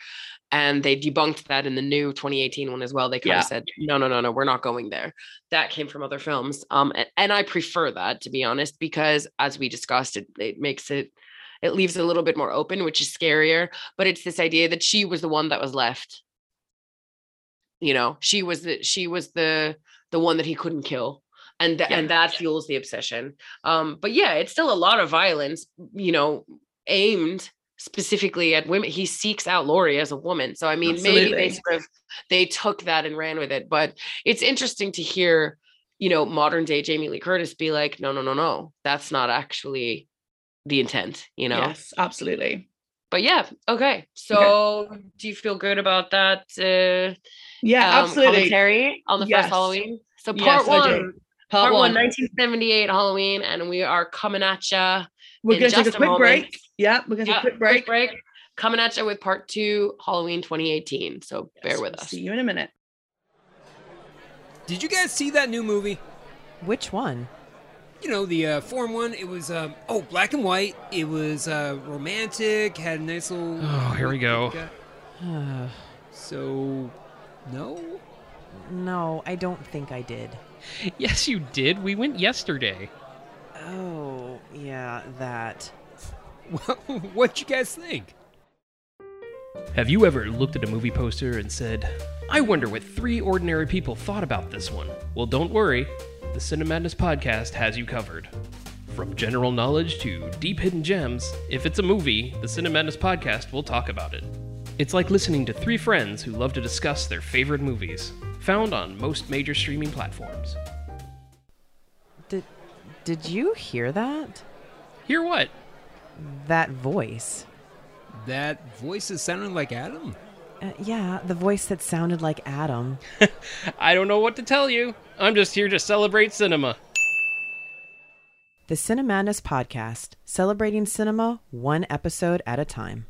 C: and they debunked that in the new 2018 one as well they kind
B: Yeah.
C: of said no no no no we're not going there that came from other films um and, and I prefer that to be honest because as we discussed it it makes it it leaves it a little bit more open which is scarier but it's this idea that she was the one that was left you know she was the she was the the one that he couldn't kill and th-
B: Yeah.
C: and that fuels the obsession um but yeah it's still a lot of violence you know aimed specifically at women he seeks out Laurie as a woman so i mean maybe they sort of they took that and ran with it but it's interesting to hear you know modern day jamie lee curtis be like no no no no that's not actually the intent you know
B: Yes, absolutely.
C: but yeah okay so do you feel good about that uh
B: Yeah,
C: um,
B: absolutely.
C: commentary on the
B: Yes.
C: first halloween so part
B: I
C: one part,
B: Part
C: one
B: one.
C: 1978 halloween and we are coming at ya
B: We're going to take a
C: a
B: quick
C: moment.
B: break. Yeah, we're going to
C: Yeah,
B: take a quick break.
C: break coming at you with part two halloween 2018 so bear with
B: we'll
C: us
B: See you in a minute.
E: Did you guys see that new movie?
F: Which one?
E: You know, the uh, foreign one. It was, um, oh, black and white. It was uh, romantic, had a nice little.
G: Oh, here we go.
F: Uh, *sighs*
E: So, no?
F: no, I don't think I did.
G: Yes, you did. We went yesterday.
F: Oh, yeah, that. *laughs*
E: What'd you guys think?
G: Have you ever looked at a movie poster and said, I wonder what three ordinary people thought about this one? Well, don't worry. The Cinemadness podcast has you covered. From general knowledge to deep hidden gems, if it's a movie, the Cinemadness podcast will talk about it. It's like listening to three friends who love to discuss their favorite movies, found on most major streaming platforms.
F: Did you hear that?
G: Hear what?
F: That voice.
E: That voice is sounding like Adam.
F: Uh, yeah, the voice that sounded like Adam. *laughs*
G: I don't know what to tell you. I'm just here to celebrate cinema.
F: The Cinemadness podcast, celebrating cinema one episode at a time.